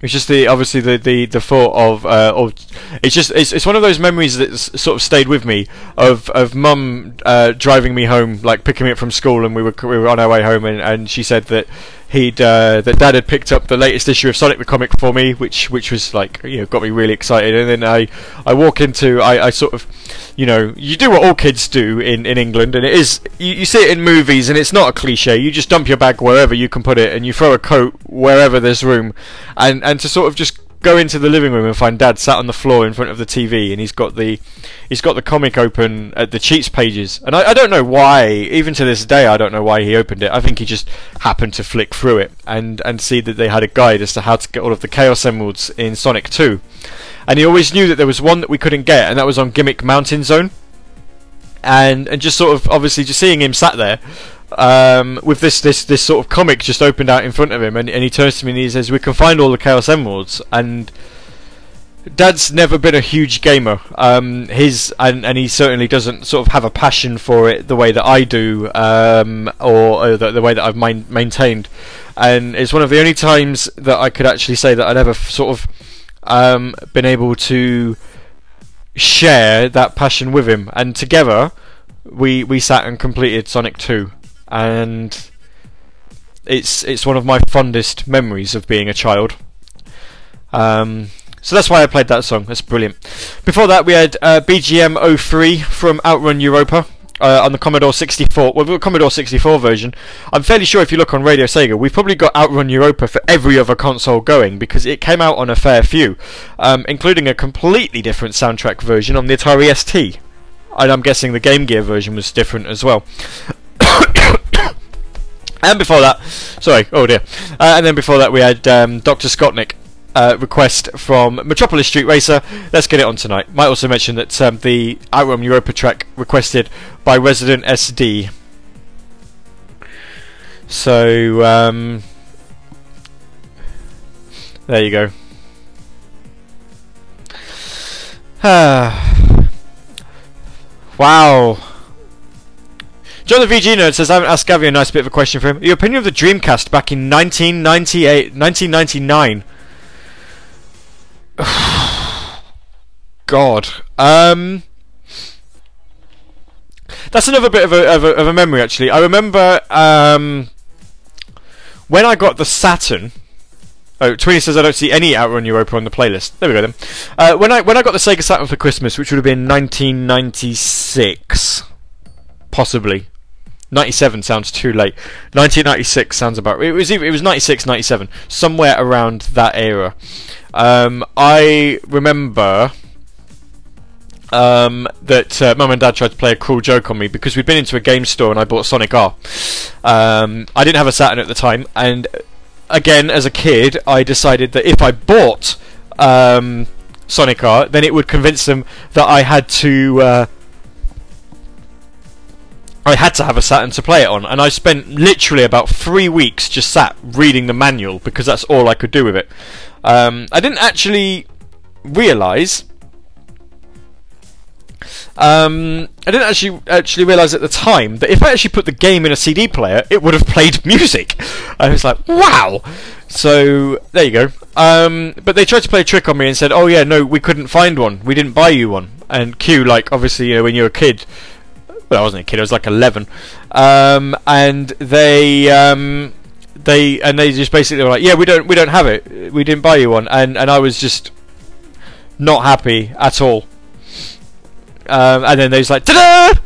it's just the obviously the the, the thought of uh, of it's just it's, it's one of those memories that's sort of stayed with me of of mum uh, driving me home like picking me up from school and we were we were on our way home and, and she said that he'd uh, that dad had picked up the latest issue of Sonic the comic for me which which was like you know got me really excited. And then I I walk into I, I sort of you know you do what all kids do in, in England and it is you, you see it in movies and it's not a cliche. You just dump your bag wherever you can put it and you throw a coat wherever there's room. And and to sort of just go into the living room and find dad sat on the floor in front of the TV and he's got the he's got the comic open at the cheats pages. And I, I don't know why even to this day I don't know why he opened it. I think he just happened to flick through it and and see that they had a guide as to how to get all of the chaos emeralds in Sonic 2 and he always knew that there was one that we couldn't get and that was on Gimmick Mountain Zone. And and just sort of obviously just seeing him sat there um, with this, this this sort of comic just opened out in front of him, and, and he turns to me and he says, "We can find all the Chaos Emeralds." And Dad's never been a huge gamer. Um, his and and he certainly doesn't sort of have a passion for it the way that I do, um, or, or the, the way that I've main, maintained. And it's one of the only times that I could actually say that I'd ever f- sort of um, been able to share that passion with him, and together we we sat and completed Sonic Two, and it's it's one of my fondest memories of being a child. Um, so that's why I played that song. That's brilliant. Before that, we had uh, BGM 03 from Outrun Europa. Uh, on the Commodore 64, well, the Commodore 64 version. I'm fairly sure if you look on Radio Sega, we've probably got Outrun Europa for every other console going because it came out on a fair few, um, including a completely different soundtrack version on the Atari ST. And I'm guessing the Game Gear version was different as well. and before that, sorry, oh dear. Uh, and then before that, we had um, Dr. Scottnik. Uh, request from Metropolis Street Racer. Let's get it on tonight. Might also mention that um, the Outrun Europa track requested by Resident SD. So um, there you go. wow. John the VG nerd says, I haven't asked Gavi a nice bit of a question for him. Your opinion of the Dreamcast back in 1998, 1999? God. Um, that's another bit of a, of a, of a memory, actually. I remember um, when I got the Saturn. Oh, Tweeny says I don't see any Outrun Europa on the playlist. There we go then. Uh, when I when I got the Sega Saturn for Christmas, which would have been 1996, possibly. 97 sounds too late. 1996 sounds about. It was it was 96, 97, somewhere around that era. Um, I remember um, that uh, mum and dad tried to play a cruel joke on me because we'd been into a game store and I bought Sonic R. Um, I didn't have a Saturn at the time, and again, as a kid, I decided that if I bought um, Sonic R, then it would convince them that I had to. Uh, I had to have a Saturn to play it on, and I spent literally about three weeks just sat reading the manual because that's all I could do with it. Um, I didn't actually realise. Um, I didn't actually actually realise at the time that if I actually put the game in a CD player, it would have played music. I was like, wow. So there you go. Um, but they tried to play a trick on me and said, "Oh yeah, no, we couldn't find one. We didn't buy you one." And Q, like obviously, you know, when you're a kid, well, I wasn't a kid. I was like 11, um, and they um, they and they just basically were like, "Yeah, we don't we don't have it. We didn't buy you one," and and I was just not happy at all. Um, and then they was like, "Ta-da!"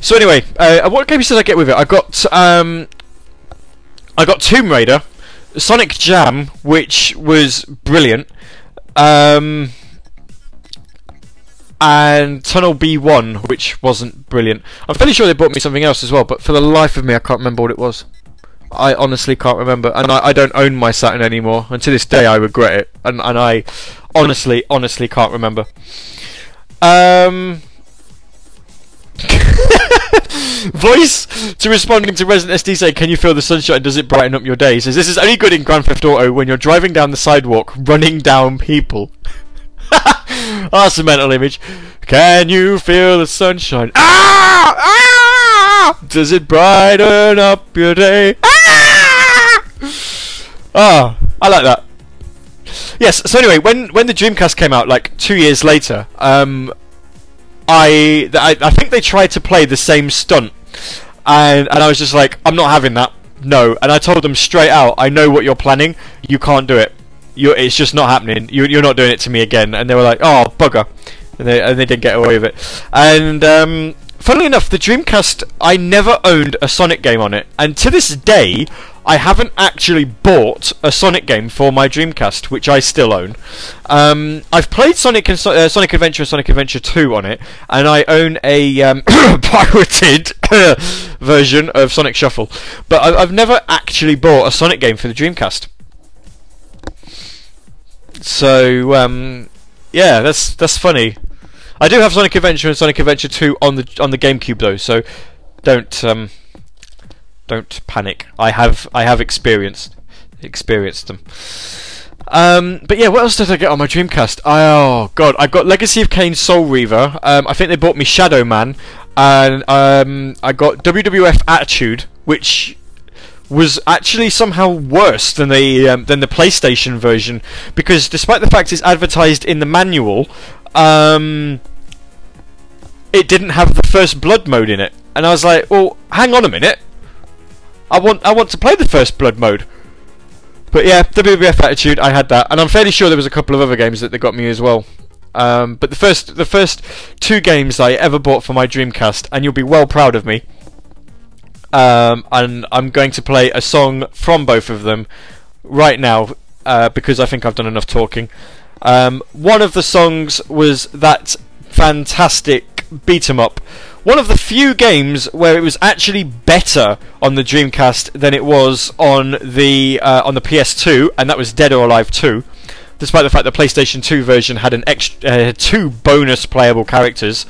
So anyway, uh, what games did I get with it? I got um, I got Tomb Raider, Sonic Jam, which was brilliant. Um, and Tunnel B1, which wasn't brilliant. I'm fairly sure they bought me something else as well, but for the life of me, I can't remember what it was. I honestly can't remember, and I, I don't own my Saturn anymore. And to this day, I regret it, and and I honestly, honestly can't remember. Um. Voice to responding to Resident SD say, "Can you feel the sunshine? Does it brighten up your day?" Says this is only good in Grand Theft Auto when you're driving down the sidewalk, running down people. That's a mental image. Can you feel the sunshine? Ah! Ah! Does it brighten up your day? Ah! Ah, I like that. Yes. So anyway, when when the Dreamcast came out, like two years later, um, I, I I think they tried to play the same stunt, and and I was just like, I'm not having that. No, and I told them straight out, I know what you're planning. You can't do it. You, it's just not happening. You, you're not doing it to me again. And they were like, oh bugger, and they and they didn't get away with it. And um, funnily enough, the Dreamcast, I never owned a Sonic game on it, and to this day, I haven't actually bought a Sonic game for my Dreamcast, which I still own. Um, I've played Sonic and so- uh, Sonic Adventure and Sonic Adventure 2 on it, and I own a um, pirated version of Sonic Shuffle, but I- I've never actually bought a Sonic game for the Dreamcast. So um, yeah, that's that's funny. I do have Sonic Adventure and Sonic Adventure 2 on the on the GameCube though, so don't um, don't panic. I have I have experienced experienced them. Um, but yeah, what else did I get on my Dreamcast? Oh god, I got Legacy of Kain Soul Reaver. Um, I think they bought me Shadow Man, and um, I got WWF Attitude, which was actually somehow worse than the um, than the PlayStation version because despite the fact it's advertised in the manual, um, it didn't have the first blood mode in it, and I was like, well, hang on a minute. I want I want to play the first blood mode. But yeah, WWF Attitude, I had that, and I'm fairly sure there was a couple of other games that they got me as well. Um, but the first the first two games I ever bought for my Dreamcast, and you'll be well proud of me. Um, and I'm going to play a song from both of them right now uh, because I think I've done enough talking. Um, one of the songs was that fantastic beat 'em up. One of the few games where it was actually better on the Dreamcast than it was on the uh, on the PS2, and that was Dead or Alive 2. Despite the fact the PlayStation 2 version had an extra uh, two bonus playable characters,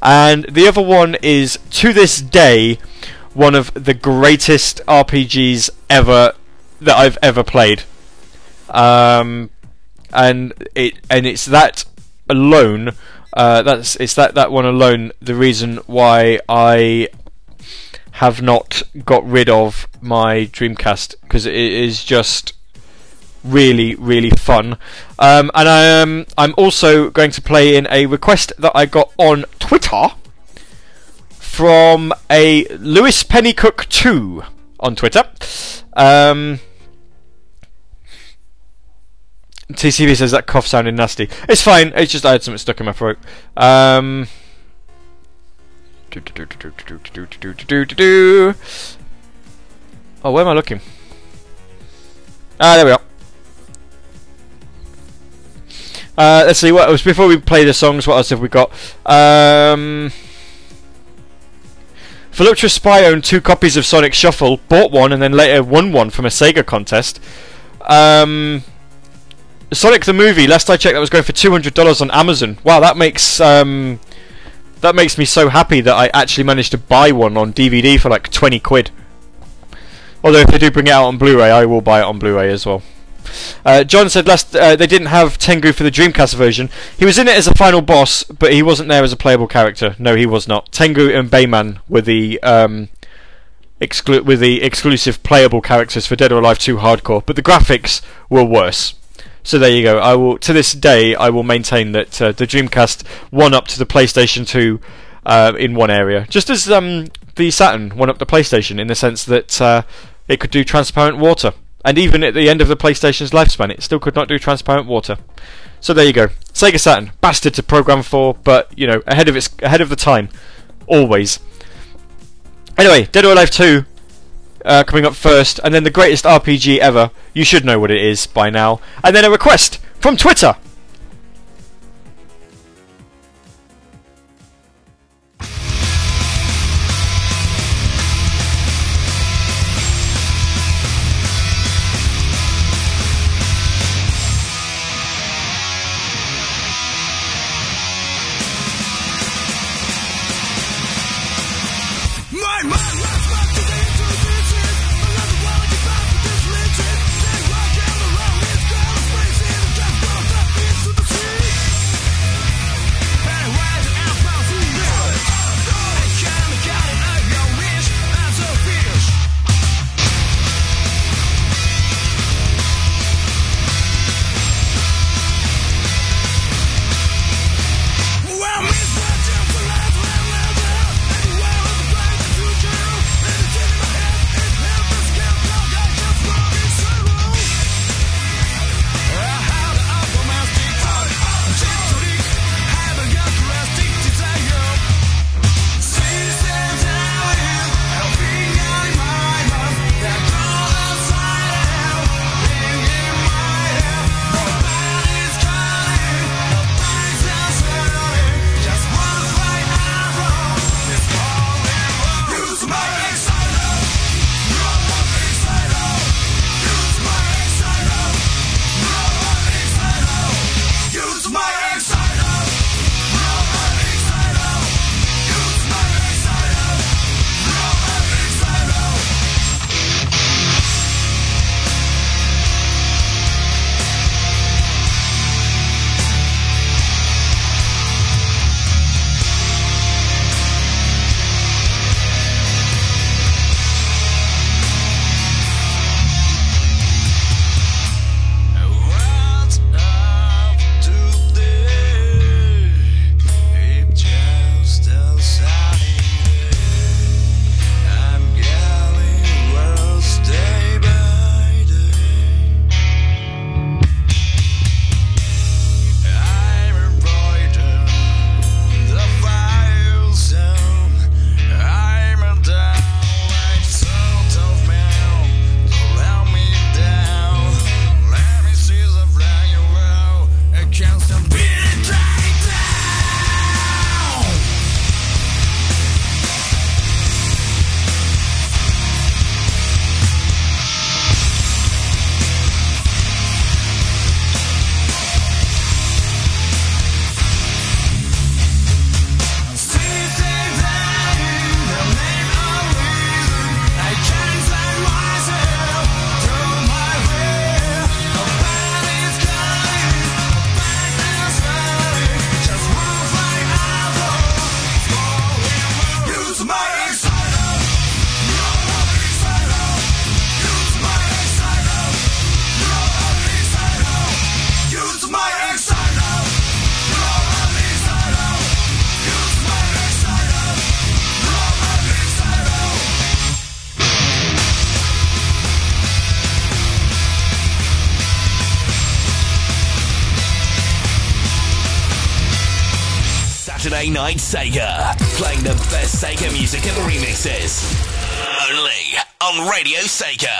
and the other one is to this day one of the greatest RPGs ever that I've ever played. Um, and it and it's that alone. Uh, that's it's that that one alone. The reason why I have not got rid of my Dreamcast because it is just really really fun. Um, and I am I'm also going to play in a request that I got on Twitter from a Lewis Pennycook 2 on Twitter. Um, TCB says that cough sounded nasty. It's fine. It's just I had something stuck in my throat. Um, oh, where am I looking? Ah, there we are. Uh, let's see what else before we play the songs. What else have we got? Um, Voluptuous Spy owned two copies of Sonic Shuffle, bought one, and then later won one from a Sega contest. Um, Sonic the movie. Last I checked, that was going for two hundred dollars on Amazon. Wow, that makes um, that makes me so happy that I actually managed to buy one on DVD for like twenty quid. Although if they do bring it out on Blu-ray, I will buy it on Blu-ray as well. Uh, John said last uh, they didn't have Tengu for the Dreamcast version. He was in it as a final boss, but he wasn't there as a playable character. No, he was not. Tengu and Bayman were the um, exclu- were the exclusive playable characters for Dead or Alive 2 Hardcore, but the graphics were worse. So there you go. I will to this day I will maintain that uh, the Dreamcast won up to the PlayStation 2 uh, in one area, just as um, the Saturn won up the PlayStation in the sense that uh, it could do transparent water. And even at the end of the PlayStation's lifespan, it still could not do transparent water. So there you go. Sega Saturn, bastard to program for, but you know, ahead of its ahead of the time, always. Anyway, Dead or Alive 2 uh, coming up first, and then the greatest RPG ever. You should know what it is by now. And then a request from Twitter. Night Sega. Playing the best Sega music and remixes. Only on Radio Sega.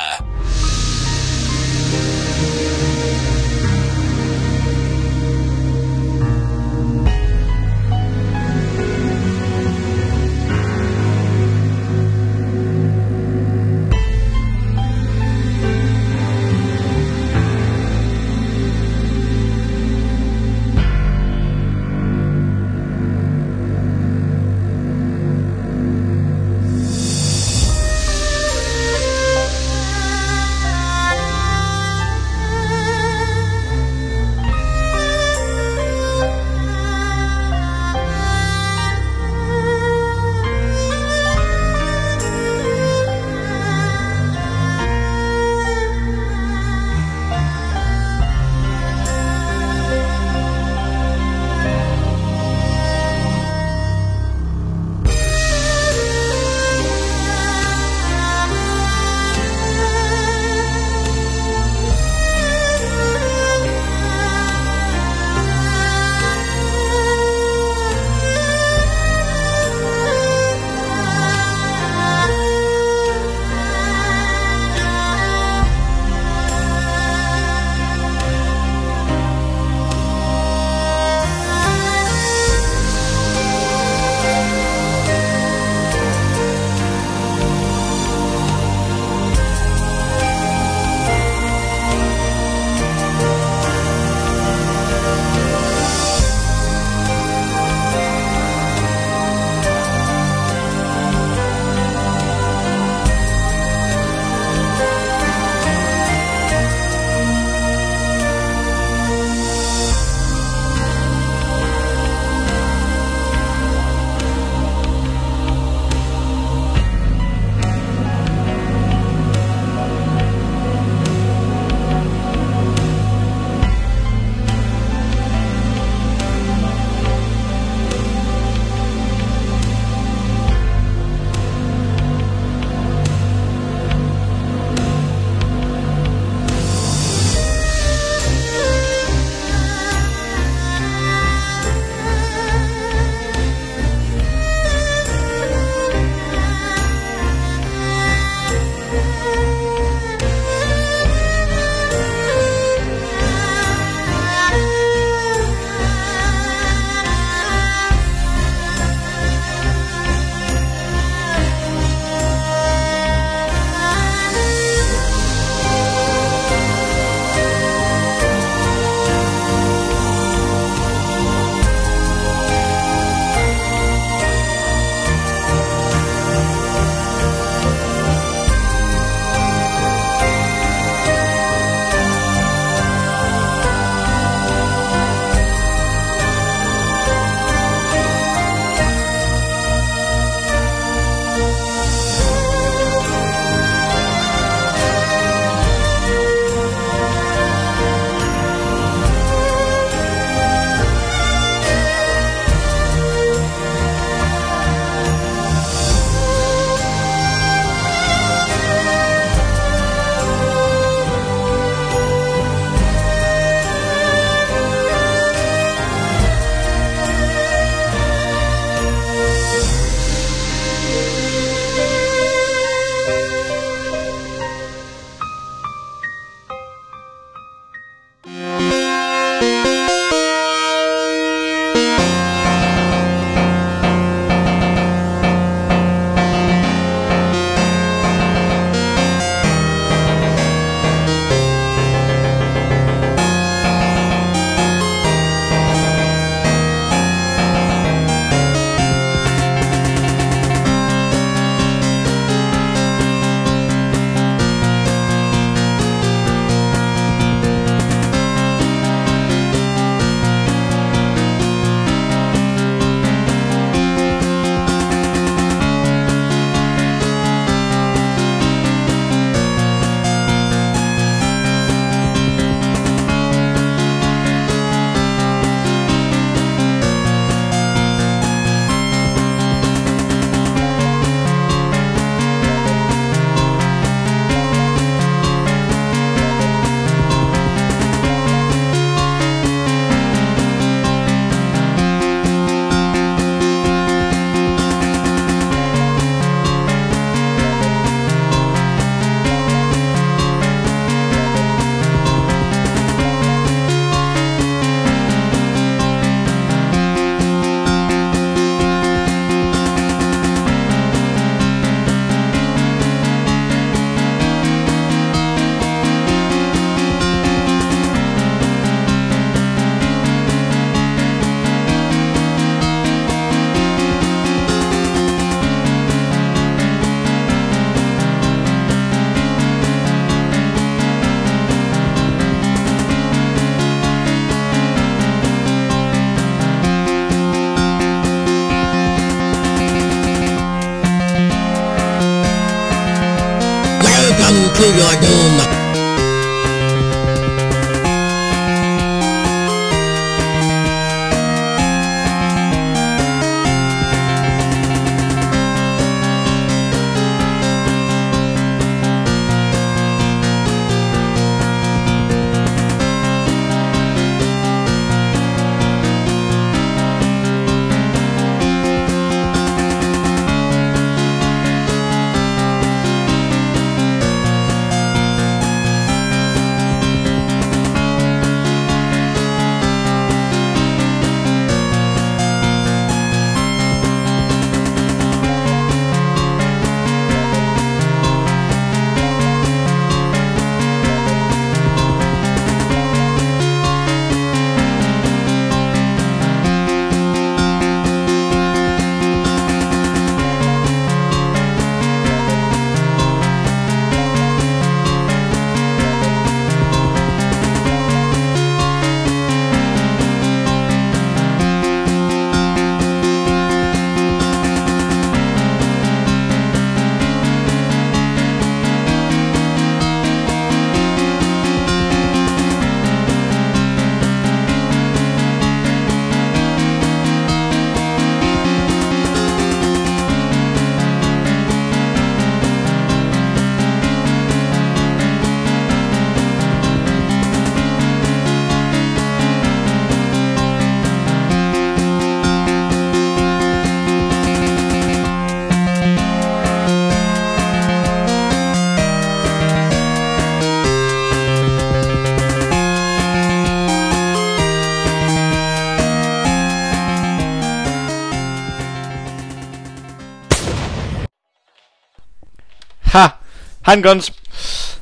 Ha! Handguns.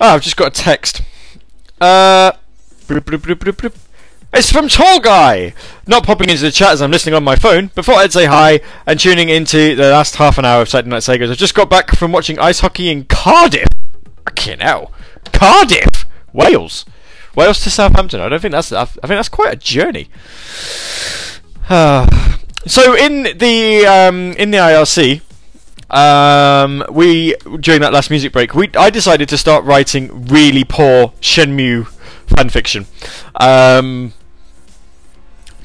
Oh, I've just got a text. Uh. bloop, bloop, bloop. It's from Tall Guy! Not popping into the chat as I'm listening on my phone, thought I'd say hi and tuning into the last half an hour of Saturday Night Segas. I've just got back from watching ice hockey in Cardiff. Fucking hell. Cardiff! Wales. Wales to Southampton. I don't think that's. I think that's quite a journey. so in the um, in the IRC, um, we during that last music break, we I decided to start writing really poor Shenmue fanfiction. Um,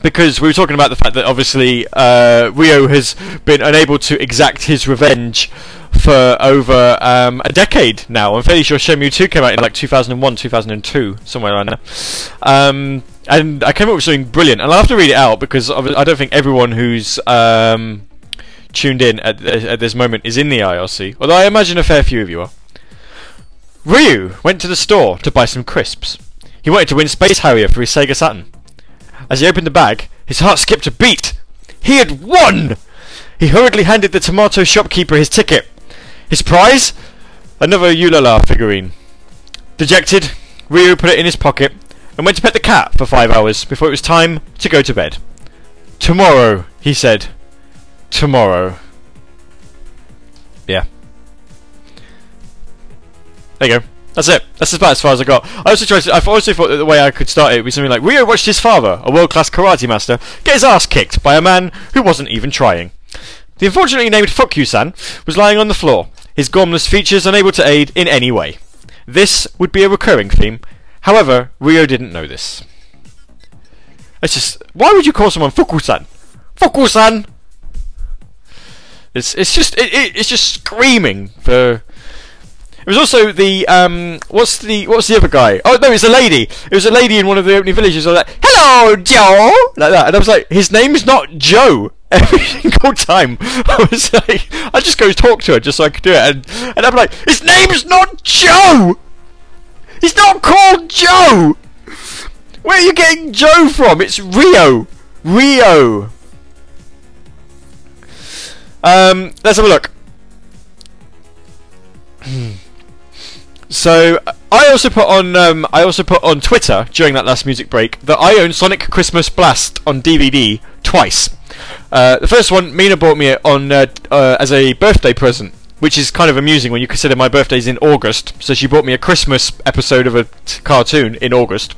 because we were talking about the fact that obviously uh, Ryo has been unable to exact his revenge for over um, a decade now. I'm fairly sure Shenmue 2 came out in like 2001, 2002, somewhere around there. Um, and I came up with something brilliant, and I'll have to read it out because I don't think everyone who's um, tuned in at, at this moment is in the IRC, although I imagine a fair few of you are. Ryu went to the store to buy some crisps. He wanted to win Space Harrier for his Sega Saturn. As he opened the bag, his heart skipped a beat. He had won! He hurriedly handed the tomato shopkeeper his ticket. His prize? Another Ulala figurine. Dejected, Ryu put it in his pocket and went to pet the cat for five hours before it was time to go to bed. Tomorrow, he said. Tomorrow. Yeah. There you go. That's it. That's about as far as I got. I also tried. To, I also thought that the way I could start it would be something like Ryo watched his father, a world-class karate master, get his ass kicked by a man who wasn't even trying. The unfortunately named Fuck You San was lying on the floor, his gormless features unable to aid in any way. This would be a recurring theme. However, Rio didn't know this. It's just why would you call someone Fuku-san? Fuku-san. It's it's just it, it, it's just screaming for. It was also the um what's the what's the other guy? Oh no, it's a lady. It was a lady in one of the opening villages. I was Like, hello, Joe, like that, and I was like, his name's not Joe. Every single time, I was like, I just go talk to her just so I could do it, and and I'm like, his name's not Joe. He's not called Joe. Where are you getting Joe from? It's Ryo. Ryo. Um, let's have a look. So I also put on um, I also put on Twitter during that last music break that I own Sonic Christmas Blast on DVD twice. Uh, the first one, Mina bought me on uh, uh, as a birthday present, which is kind of amusing when you consider my birthday's in August. So she bought me a Christmas episode of a t- cartoon in August,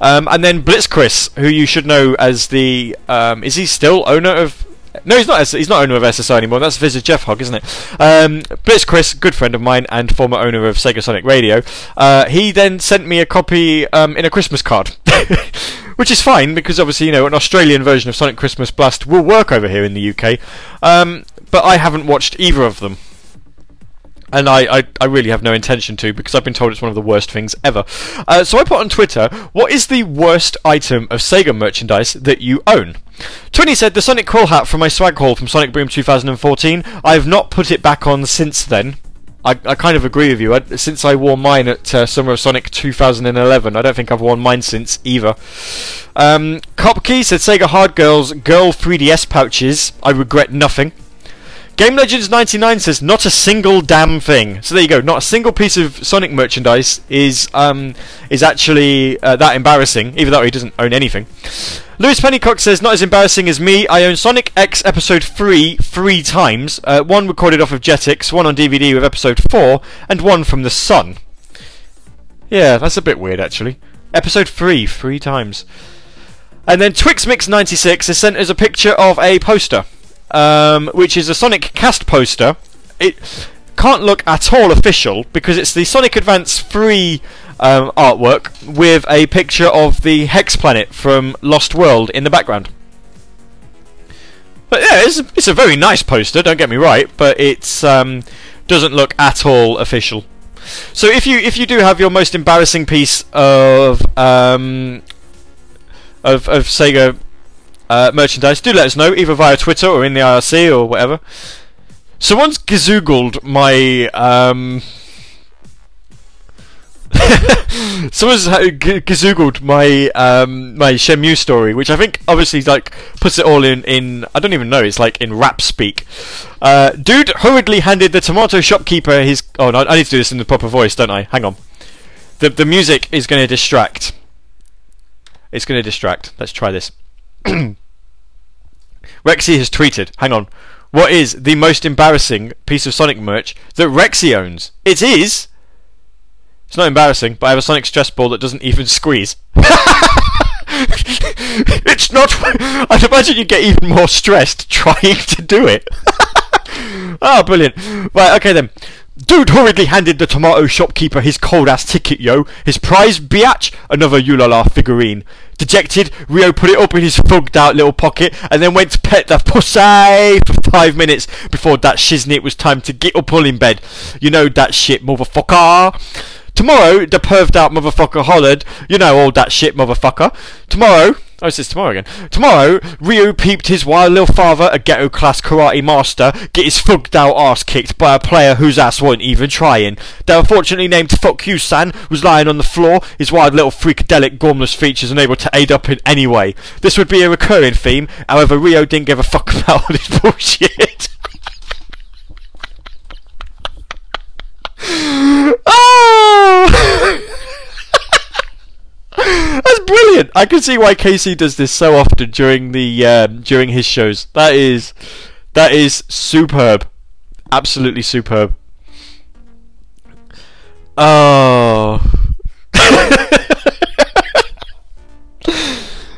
um, and then Blitz Chris, who you should know as the um, is he still owner of No, he's not. He's not owner of SSI anymore. That's Visit Jeff Hogg, isn't it? Um, Blitz Chris, good friend of mine and former owner of Sega Sonic Radio. Uh, he then sent me a copy um, in a Christmas card, which is fine because obviously you know an Australian version of Sonic Christmas Blast will work over here in the UK. Um, but I haven't watched either of them. And I, I, I really have no intention to because I've been told it's one of the worst things ever. Uh, so I put on Twitter, what is the worst item of Sega merchandise that you own? Twinny said, the Sonic Quill hat from my swag haul from Sonic Boom 2014. I have not put it back on since then. I, I kind of agree with you. I, since I wore mine at uh, Summer of Sonic 2011, I don't think I've worn mine since either. Um, Cop Key said Sega Hard Girls Girl 3DS pouches. I regret nothing. Game Legends 99 says not a single damn thing. So there you go. Not a single piece of Sonic merchandise is um, is actually uh, that embarrassing, even though he doesn't own anything. Lewis Pennycock says not as embarrassing as me. I own Sonic X Episode 3 three times. Uh, one recorded off of Jetix, one on DVD with Episode 4, and one from the Sun. Yeah, that's a bit weird actually. Episode 3 three times. And then TwixMix96 has sent us a picture of a poster um, which is a Sonic cast poster. It can't look at all official because it's the Sonic Advance 3 um, artwork with a picture of the Hex planet from Lost World in the background. But yeah, it's, it's a very nice poster. Don't get me right, but it's um, doesn't look at all official. So if you if you do have your most embarrassing piece of um, of of Sega uh, merchandise, do let us know either via Twitter or in the IRC or whatever. So, Someone's gazoogled my um. Someone's g- gazoogled my um my Shenmue story, which I think obviously like puts it all in in I don't even know it's like in rap speak. Uh, dude hurriedly handed the tomato shopkeeper his. Oh no, I need to do this in the proper voice, don't I? Hang on. The the music is going to distract. It's going to distract. Let's try this. Rexy has tweeted. Hang on. What is the most embarrassing piece of Sonic merch that Rexy owns? It is. It's not embarrassing, but I have a Sonic stress ball that doesn't even squeeze. it's not. I'd imagine you get even more stressed trying to do it. oh, brilliant. Right, okay then. Dude hurriedly handed the tomato shopkeeper his cold ass ticket, yo. His prize, biatch, another Ulala figurine. Dejected, Ryo put it up in his fugged out little pocket and then went to pet the pussy for five minutes before that shiznit was time to get up all in bed. You know that shit, motherfucker. Tomorrow, the perved out motherfucker hollered, you know all that shit, motherfucker. Tomorrow, oh, it's tomorrow again. Tomorrow, Ryu peeped his wild little father, a ghetto class karate master, get his fucked out ass kicked by a player whose ass wasn't even trying. The unfortunately named Fuck You San was lying on the floor, his wild little freakadelic gormless features unable to aid up in any way. This would be a recurring theme, however, Ryo didn't give a fuck about all this bullshit. Brilliant. I can see why Casey does this so often during the um, during his shows. That is that is superb. Absolutely superb. Oh.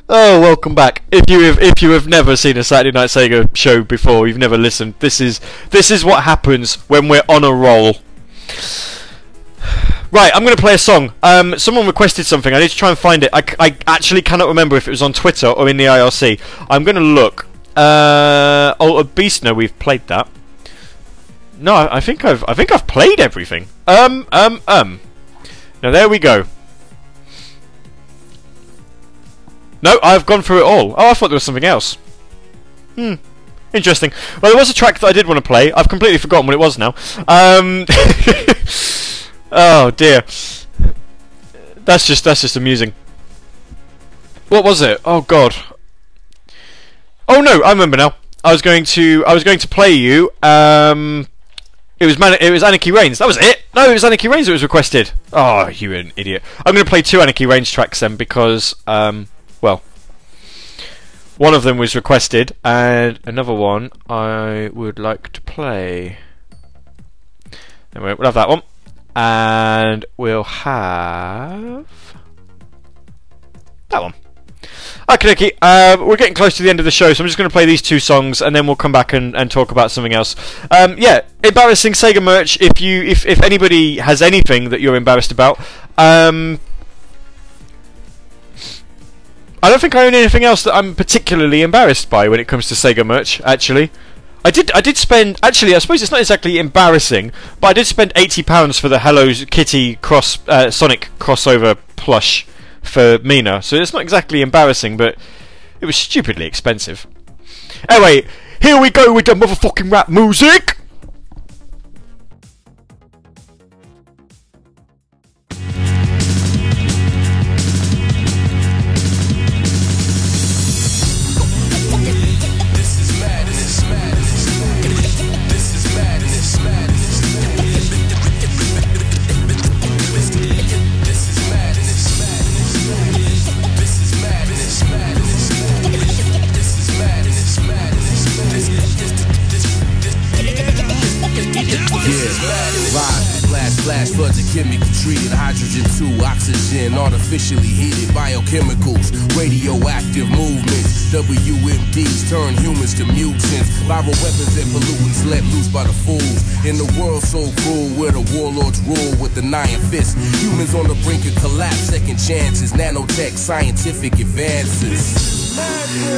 oh, welcome back. If you have if you have never seen a Saturday Night Sega show before, you've never listened. This is this is what happens when we're on a roll. Right, I'm going to play a song. Um, someone requested something. I need to try and find it. I actually cannot remember if it was on Twitter or in the IRC. I'm going to look. Uh, oh, Beast. No, we've played that. No, I I think I've I think I've played everything. Um, um, um. Now there we go. No, I've gone through it all. Oh, I thought there was something else. Hmm. Interesting. Well, there was a track that I did want to play. I've completely forgotten what it was now. Um. oh dear. That's just that's just amusing. What was it? Oh god. Oh no, I remember now. I was going to I was going to play you. Um. It was Man- it was Anarchy Reigns. That was it. No, it was Anarchy Reigns that was requested. Oh, you an idiot. I'm going to play two Anarchy Reigns tracks then because um well one of them was requested and another one I would like to play. Anyway, we'll have that one. And we'll have that one. Okay, okay. Uh, we're getting close to the end of the show, so I'm just going to play these two songs, and then we'll come back and, and talk about something else. Um, yeah, embarrassing Sega merch. If you, if, if anybody has anything that you're embarrassed about, um, I don't think I own anything else that I'm particularly embarrassed by when it comes to Sega merch. Actually, I did. I did spend. Actually, I suppose it's not exactly embarrassing, but I did spend eighty pounds for the Hello Kitty cross uh, Sonic crossover plush for Mina. So it's not exactly embarrassing, but it was stupidly expensive. Anyway, here we go with the motherfucking rap music. Yeah, rise, flash, flash, floods of chemical treated hydrogen 2, oxygen, artificially heated biochemicals, radioactive movements, WMDs turn humans to mutants, viral weapons and pollutants let loose by the fools. In the world so cruel, where the warlords rule with the iron fist, humans on the brink of collapse, second chances, nanotech, scientific advances.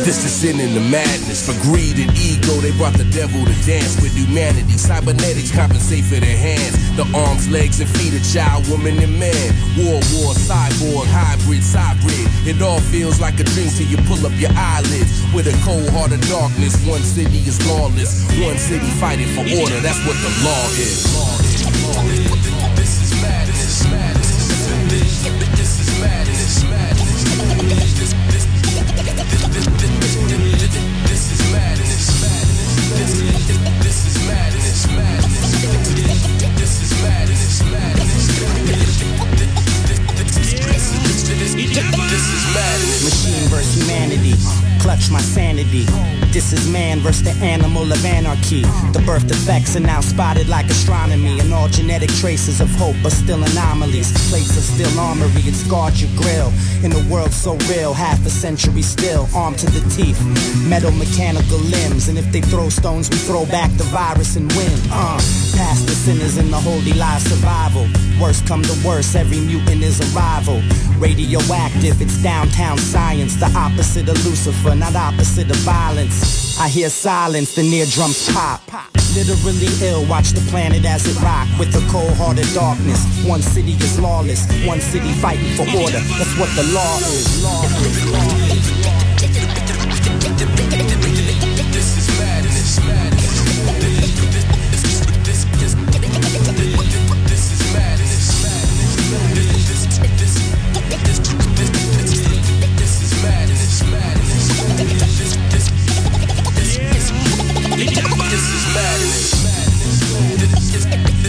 This in the madness. For greed and ego, they brought the devil to dance with humanity. Cybernetics compensate for their hands. The arms, legs, and feet of child, woman, and man. War, war, cyborg, hybrid, hybrid. It all feels like a dream till you pull up your eyelids. With a cold heart of darkness, one city is lawless. One city fighting for order. That's what the law is. Machine versus humanity. Clutch my sanity. This is man versus the animal of anarchy. The birth defects are now spotted like astronomy. And all genetic traces of hope are still anomalies. Plates are still armory, it scarred your grill. In a world so real, half a century still, armed to the teeth. Metal mechanical limbs. And if they throw stones, we throw back the virus and win. Uh, past the sinners in the holy life survival. Worst come to worst, every mutant is a rival. Radioactive, it's downtown science. The opposite of Lucifer, not opposite of violence. I hear silence, the near drums pop. Literally ill, watch the planet as it rock with the cold hearted darkness. One city is lawless, one city fighting for order. That's what the law is. Law is. Law is. This is madness. just the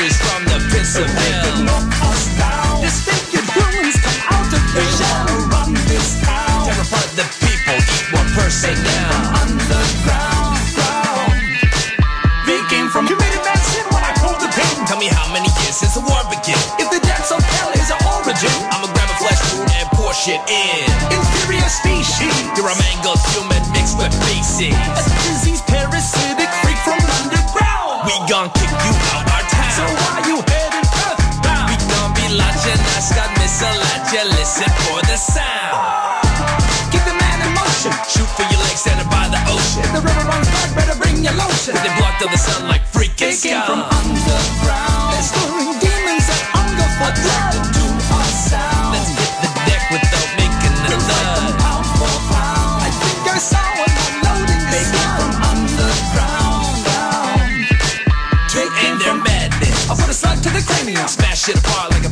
ashes from the pits of hell. They could knock us down. Disfigured ruins come out of the shell. run this town. terrify the people, eat one person down. underground, ground. They came from You committed that sin when I pulled the pin. Tell me how many years since the war began. If the depths of hell is our origin, I'ma grab a flesh wound and pour shit in. Inferior species. You're a mangled human mixed with feces. You. Listen for the sound. Give the man emotion. Shoot for your legs standing by the ocean. If the river runs blood, better bring your lotion. They blocked all the sun like freaking They came from underground. They're stirring demons that hunger for blood to our sound. Let's hit the deck without making a thud. pound for pound. I think I saw one unloading They came from underground. Down. End their madness. I put a slug to the cranium. Smash it apart like a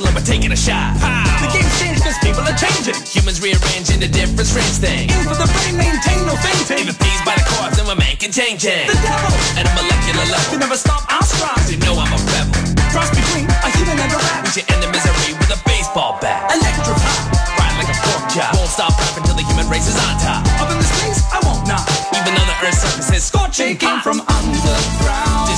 photon missile taking a shot. The game's changed cause people are changing. Humans rearranging the different strange things. Aim for the brain, maintain no fainting. Even peas by the cars and we're making changes. The devil At a molecular level. never stop our strides. You know I'm a rebel. Cross between a human and a rat. We should end the misery with a baseball bat. Electrify. Ride like a pork chop. Won't stop rapping till the human race is on top. Up in this place, I won't knock. Even though the earth's surface is scorching came from underground.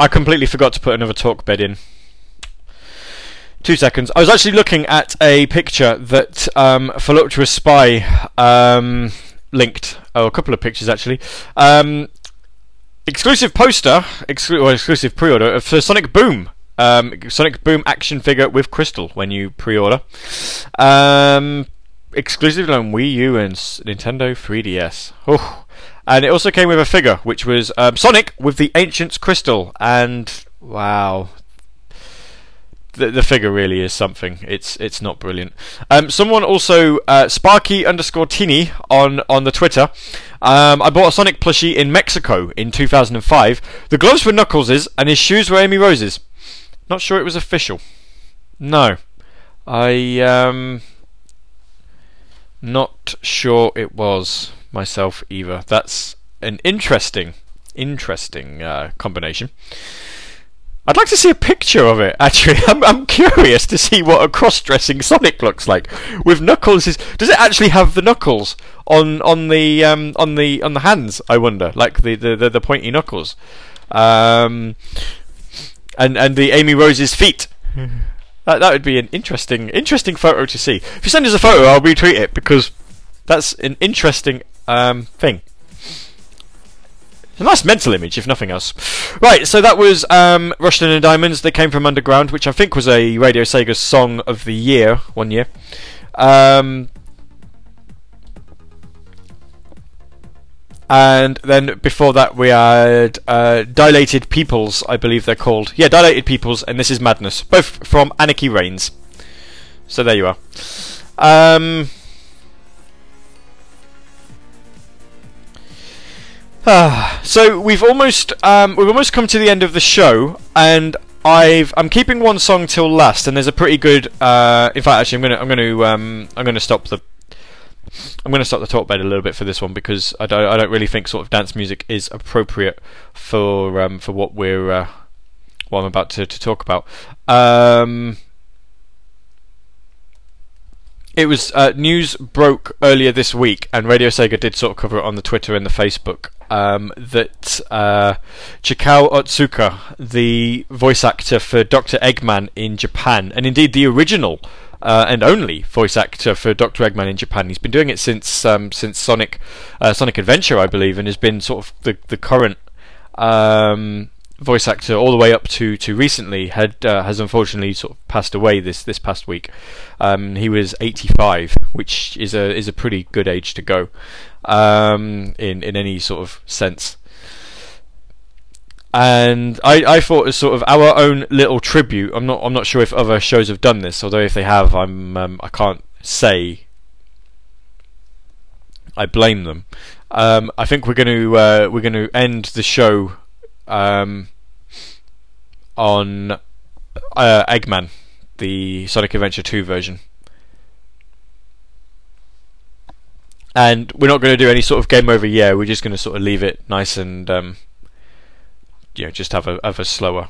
I completely forgot to put another talk bed in. Two seconds. I was actually looking at a picture that um, Voluptuous Spy um, linked. Oh, a couple of pictures actually. Um, exclusive poster, exclu- or exclusive pre-order for Sonic Boom. Um, Sonic Boom action figure with crystal when you pre-order. Um, exclusively on Wii U and Nintendo 3DS. Oh. And it also came with a figure, which was um, Sonic with the Ancient's Crystal. And wow, the the figure really is something. It's it's not brilliant. Um, someone also uh, Sparky underscore Tini on on the Twitter. Um, I bought a Sonic plushie in Mexico in 2005. The gloves were Knuckles' and his shoes were Amy Rose's. Not sure it was official. No, I um, not sure it was myself either. That's an interesting, interesting uh, combination. I'd like to see a picture of it. Actually, I'm, I'm curious to see what a cross-dressing Sonic looks like with Knuckles. Is, does it actually have the knuckles on on the um, on the on the hands? I wonder, like the the, the, the pointy knuckles, um, and and the Amy Rose's feet. That, that would be an interesting interesting photo to see. If you send us a photo, I'll retweet it because that's an interesting um, thing. A nice mental image, if nothing else. Right, so that was um, Rushden and Diamonds. They came from Underground, which I think was a Radio Sega Song of the Year one year. Um, and then before that, we had uh, Dilated Peoples, I believe they're called. Yeah, Dilated Peoples, and This is Madness. Both from Anarchy Reigns. So there you are. Um, Ah, so we've almost um, we've almost come to the end of the show, and I've I'm keeping one song till last, and there's a pretty good. Uh, in fact, actually, I'm gonna I'm gonna um, I'm gonna stop the I'm gonna stop the talk bed a little bit for this one because I don't I don't really think sort of dance music is appropriate for um, for what we're uh, what I'm about to, to talk about. Um, it was uh, news broke earlier this week, and Radio Sega did sort of cover it on the Twitter and the Facebook. Um, that uh, Chikao Otsuka, the voice actor for Dr. Eggman in Japan, and indeed the original uh, and only voice actor for Dr. Eggman in Japan, he's been doing it since um, since Sonic uh, Sonic Adventure, I believe, and has been sort of the the current um, voice actor all the way up to, to recently had uh, has unfortunately sort of passed away this this past week. Um, he was 85, which is a is a pretty good age to go um, in in any sort of sense. And I, I thought as sort of our own little tribute. I'm not I'm not sure if other shows have done this, although if they have, I'm um, I can't say I blame them. Um, I think we're going to uh, we're going to end the show um, on uh, Eggman, the Sonic Adventure 2 version. And we're not going to do any sort of game over yeah. We're just going to sort of leave it nice and um, you know just have a have a slower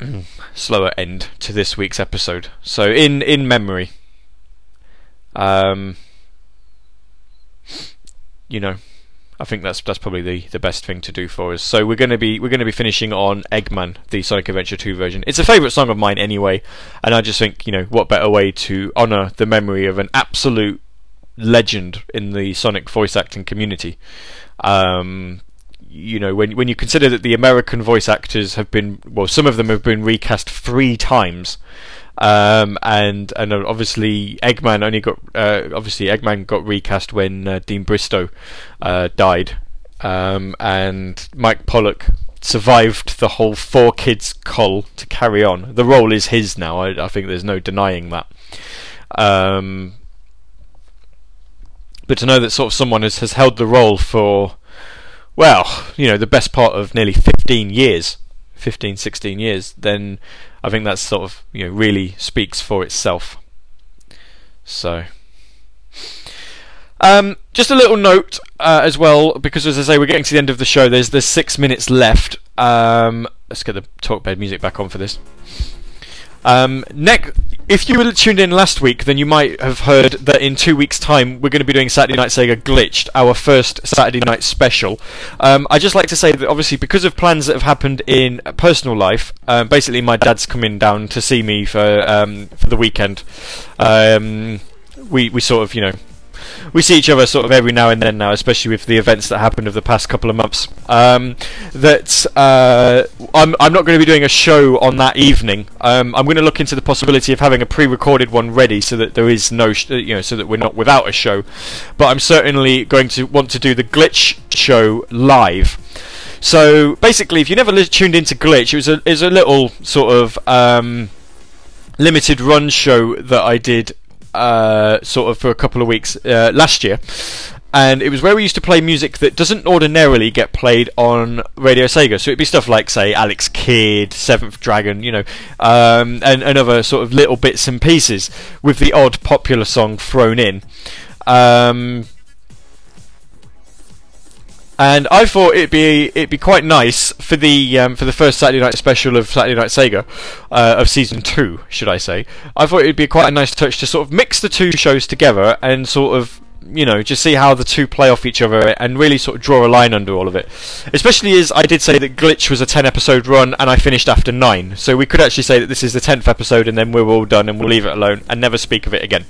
slower end to this week's episode. So in in memory, um, you know, I think that's that's probably the, the best thing to do for us. So we're gonna be we're gonna be finishing on Eggman, the Sonic Adventure 2 version. It's a favourite song of mine anyway, and I just think you know what better way to honour the memory of an absolute legend in the Sonic voice acting community. Um, you know, when when you consider that the American voice actors have been well, some of them have been recast three times. Um, and and obviously Eggman only got uh, obviously Eggman got recast when uh, Deem Bristow uh, died, um, and Mike Pollock survived the whole 4Kids call to carry on. The role is his now. I, I think there's no denying that. Um, but to know that sort of someone has, has held the role for well, you know, the best part of nearly 15 years, 15, 16 years, then I think that sort of, you know, really speaks for itself. So, um, just a little note uh, as well, because as I say, we're getting to the end of the show. There's there's six minutes left. Um, let's get the talkbed music back on for this. Um, next, if you were tuned in last week, then you might have heard that in two weeks' time we're going to be doing Saturday Night Sega Glitched, our first Saturday night special. Um, I just like to say that obviously because of plans that have happened in personal life, um, basically my dad's coming down to see me for um, for the weekend. Um, we we sort of you know we see each other sort of every now and then now, especially with the events that happened of the past couple of months. Um, that uh, I'm I'm not going to be doing a show on that evening. Um, I'm going to look into the possibility of having a pre-recorded one ready, so that there is no, sh- you know, so that we're not without a show. But I'm certainly going to want to do the glitch show live. So basically, if you never li- tuned into Glitch, it was a it was a little sort of um, limited run show that I did uh, sort of for a couple of weeks uh, last year. And it was where we used to play music that doesn't ordinarily get played on Radio Sega. So it'd be stuff like, say, Alex Kidd, Seventh Dragon, you know, um, and, and other sort of little bits and pieces with the odd popular song thrown in. Um, and I thought it'd be it'd be quite nice for the um, for the first Saturday night special of Saturday Night Sega uh, of season two, should I say? I thought it'd be quite a nice touch to sort of mix the two shows together and sort of you know just see how the two play off each other and really sort of draw a line under all of it. Especially as I did say that Glitch was a ten episode run and I finished after nine, so we could actually say that this is the tenth episode and then we're all done and we'll leave it alone and never speak of it again.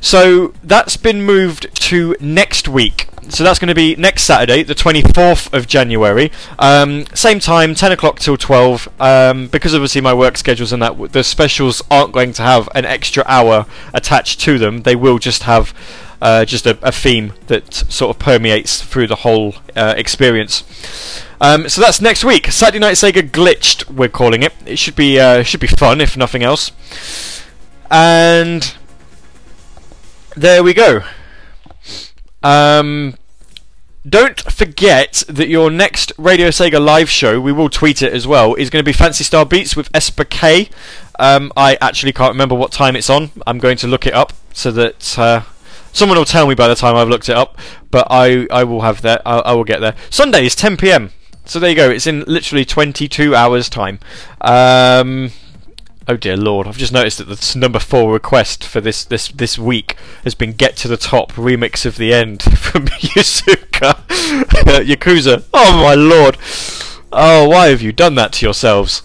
So that's been moved to next week. So that's going to be next Saturday, the 24th of January. Um, same time, 10 o'clock till 12. Um, because obviously my work schedules and that, the specials aren't going to have an extra hour attached to them. They will just have uh, just a, a theme that sort of permeates through the whole uh, experience. Um, so that's next week. Saturday Night Sega Glitched, we're calling it. It should be uh, should be fun, if nothing else. And there we go. Um, don't forget that your next Radio Sega live show, we will tweet it as well, is going to be Phantasy Star Beats with Esper K. Um, I actually can't remember what time it's on. I'm going to look it up so that uh, someone will tell me by the time I've looked it up. But I, I will have that. I, I will get there. Sunday is 10 p.m. So there you go. It's in literally 22 hours time. Um, Oh dear lord! I've just noticed that the number four request for this this this week has been "Get to the Top" remix of the end from Yusuka Yakuza. Oh my lord! Oh, why have you done that to yourselves?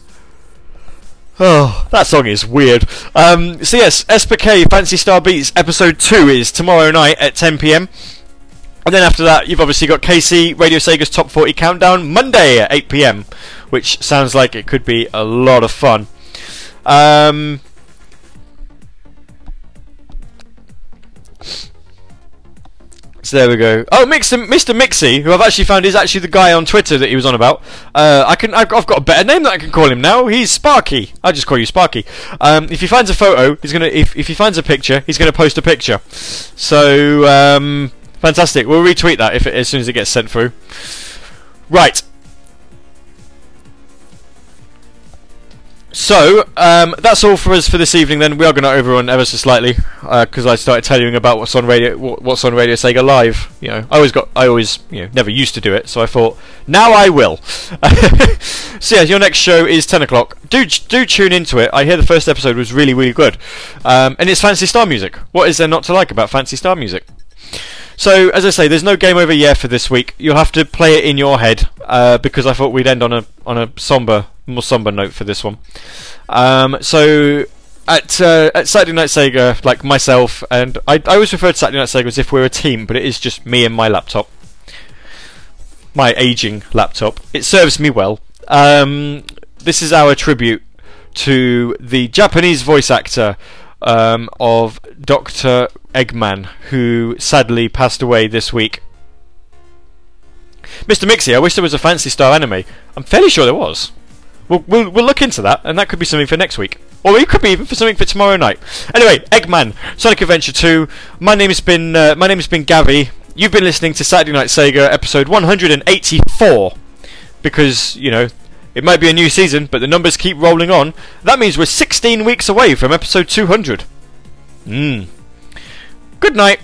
Oh, that song is weird. Um, so yes, SPK Phantasy Star Beats episode two is tomorrow night at 10 p.m. And then after that, you've obviously got KC Radio Sega's Top 40 Countdown Monday at 8 p.m., which sounds like it could be a lot of fun. Um, So there we go. Oh, Mr. Mixie, who I've actually found is actually the guy on Twitter that he was on about. Uh, I can, I've, got a better name that I can call him now. He's Sparky. I'll just call you Sparky. Um, if he finds a photo, he's gonna. If, if he finds a picture, he's gonna post a picture. So um, fantastic. We'll retweet that if it, as soon as it gets sent through. Right. So um, that's all for us for this evening. Then we are going to overrun ever so slightly because I started telling you about what's on radio, what's on Radio Sega Live. You know, I always got, I always, you know, never used to do it, so I thought now I will. so yeah, your next show is ten o'clock. Do do tune into it. I hear the first episode was really really good, um, and it's Phantasy Star music. What is there not to like about Phantasy Star music? So, as I say, there's no game over yet for this week. You'll have to play it in your head uh, because I thought we'd end on a on a somber, more somber note for this one. Um, so, at uh, at Saturday Night Sega, like myself and I, I always refer to Saturday Night Sega as if we're a team, but it is just me and my laptop, my aging laptop. It serves me well. Um, this is our tribute to the Japanese voice actor um, of Doctor Eggman, who sadly passed away this week. Mr. Mixie, I wish there was a Phantasy Star anime. I'm fairly sure there was. We'll, we'll, we'll look into that, and that could be something for next week. Or it could be even for something for tomorrow night. Anyway, Eggman, Sonic Adventure 2. My name has been uh, my name has been Gavi. You've been listening to Saturday Night Sega episode 184 because you know it might be a new season, but the numbers keep rolling on. That means we're 16 weeks away from episode 200. Mmm. Good night.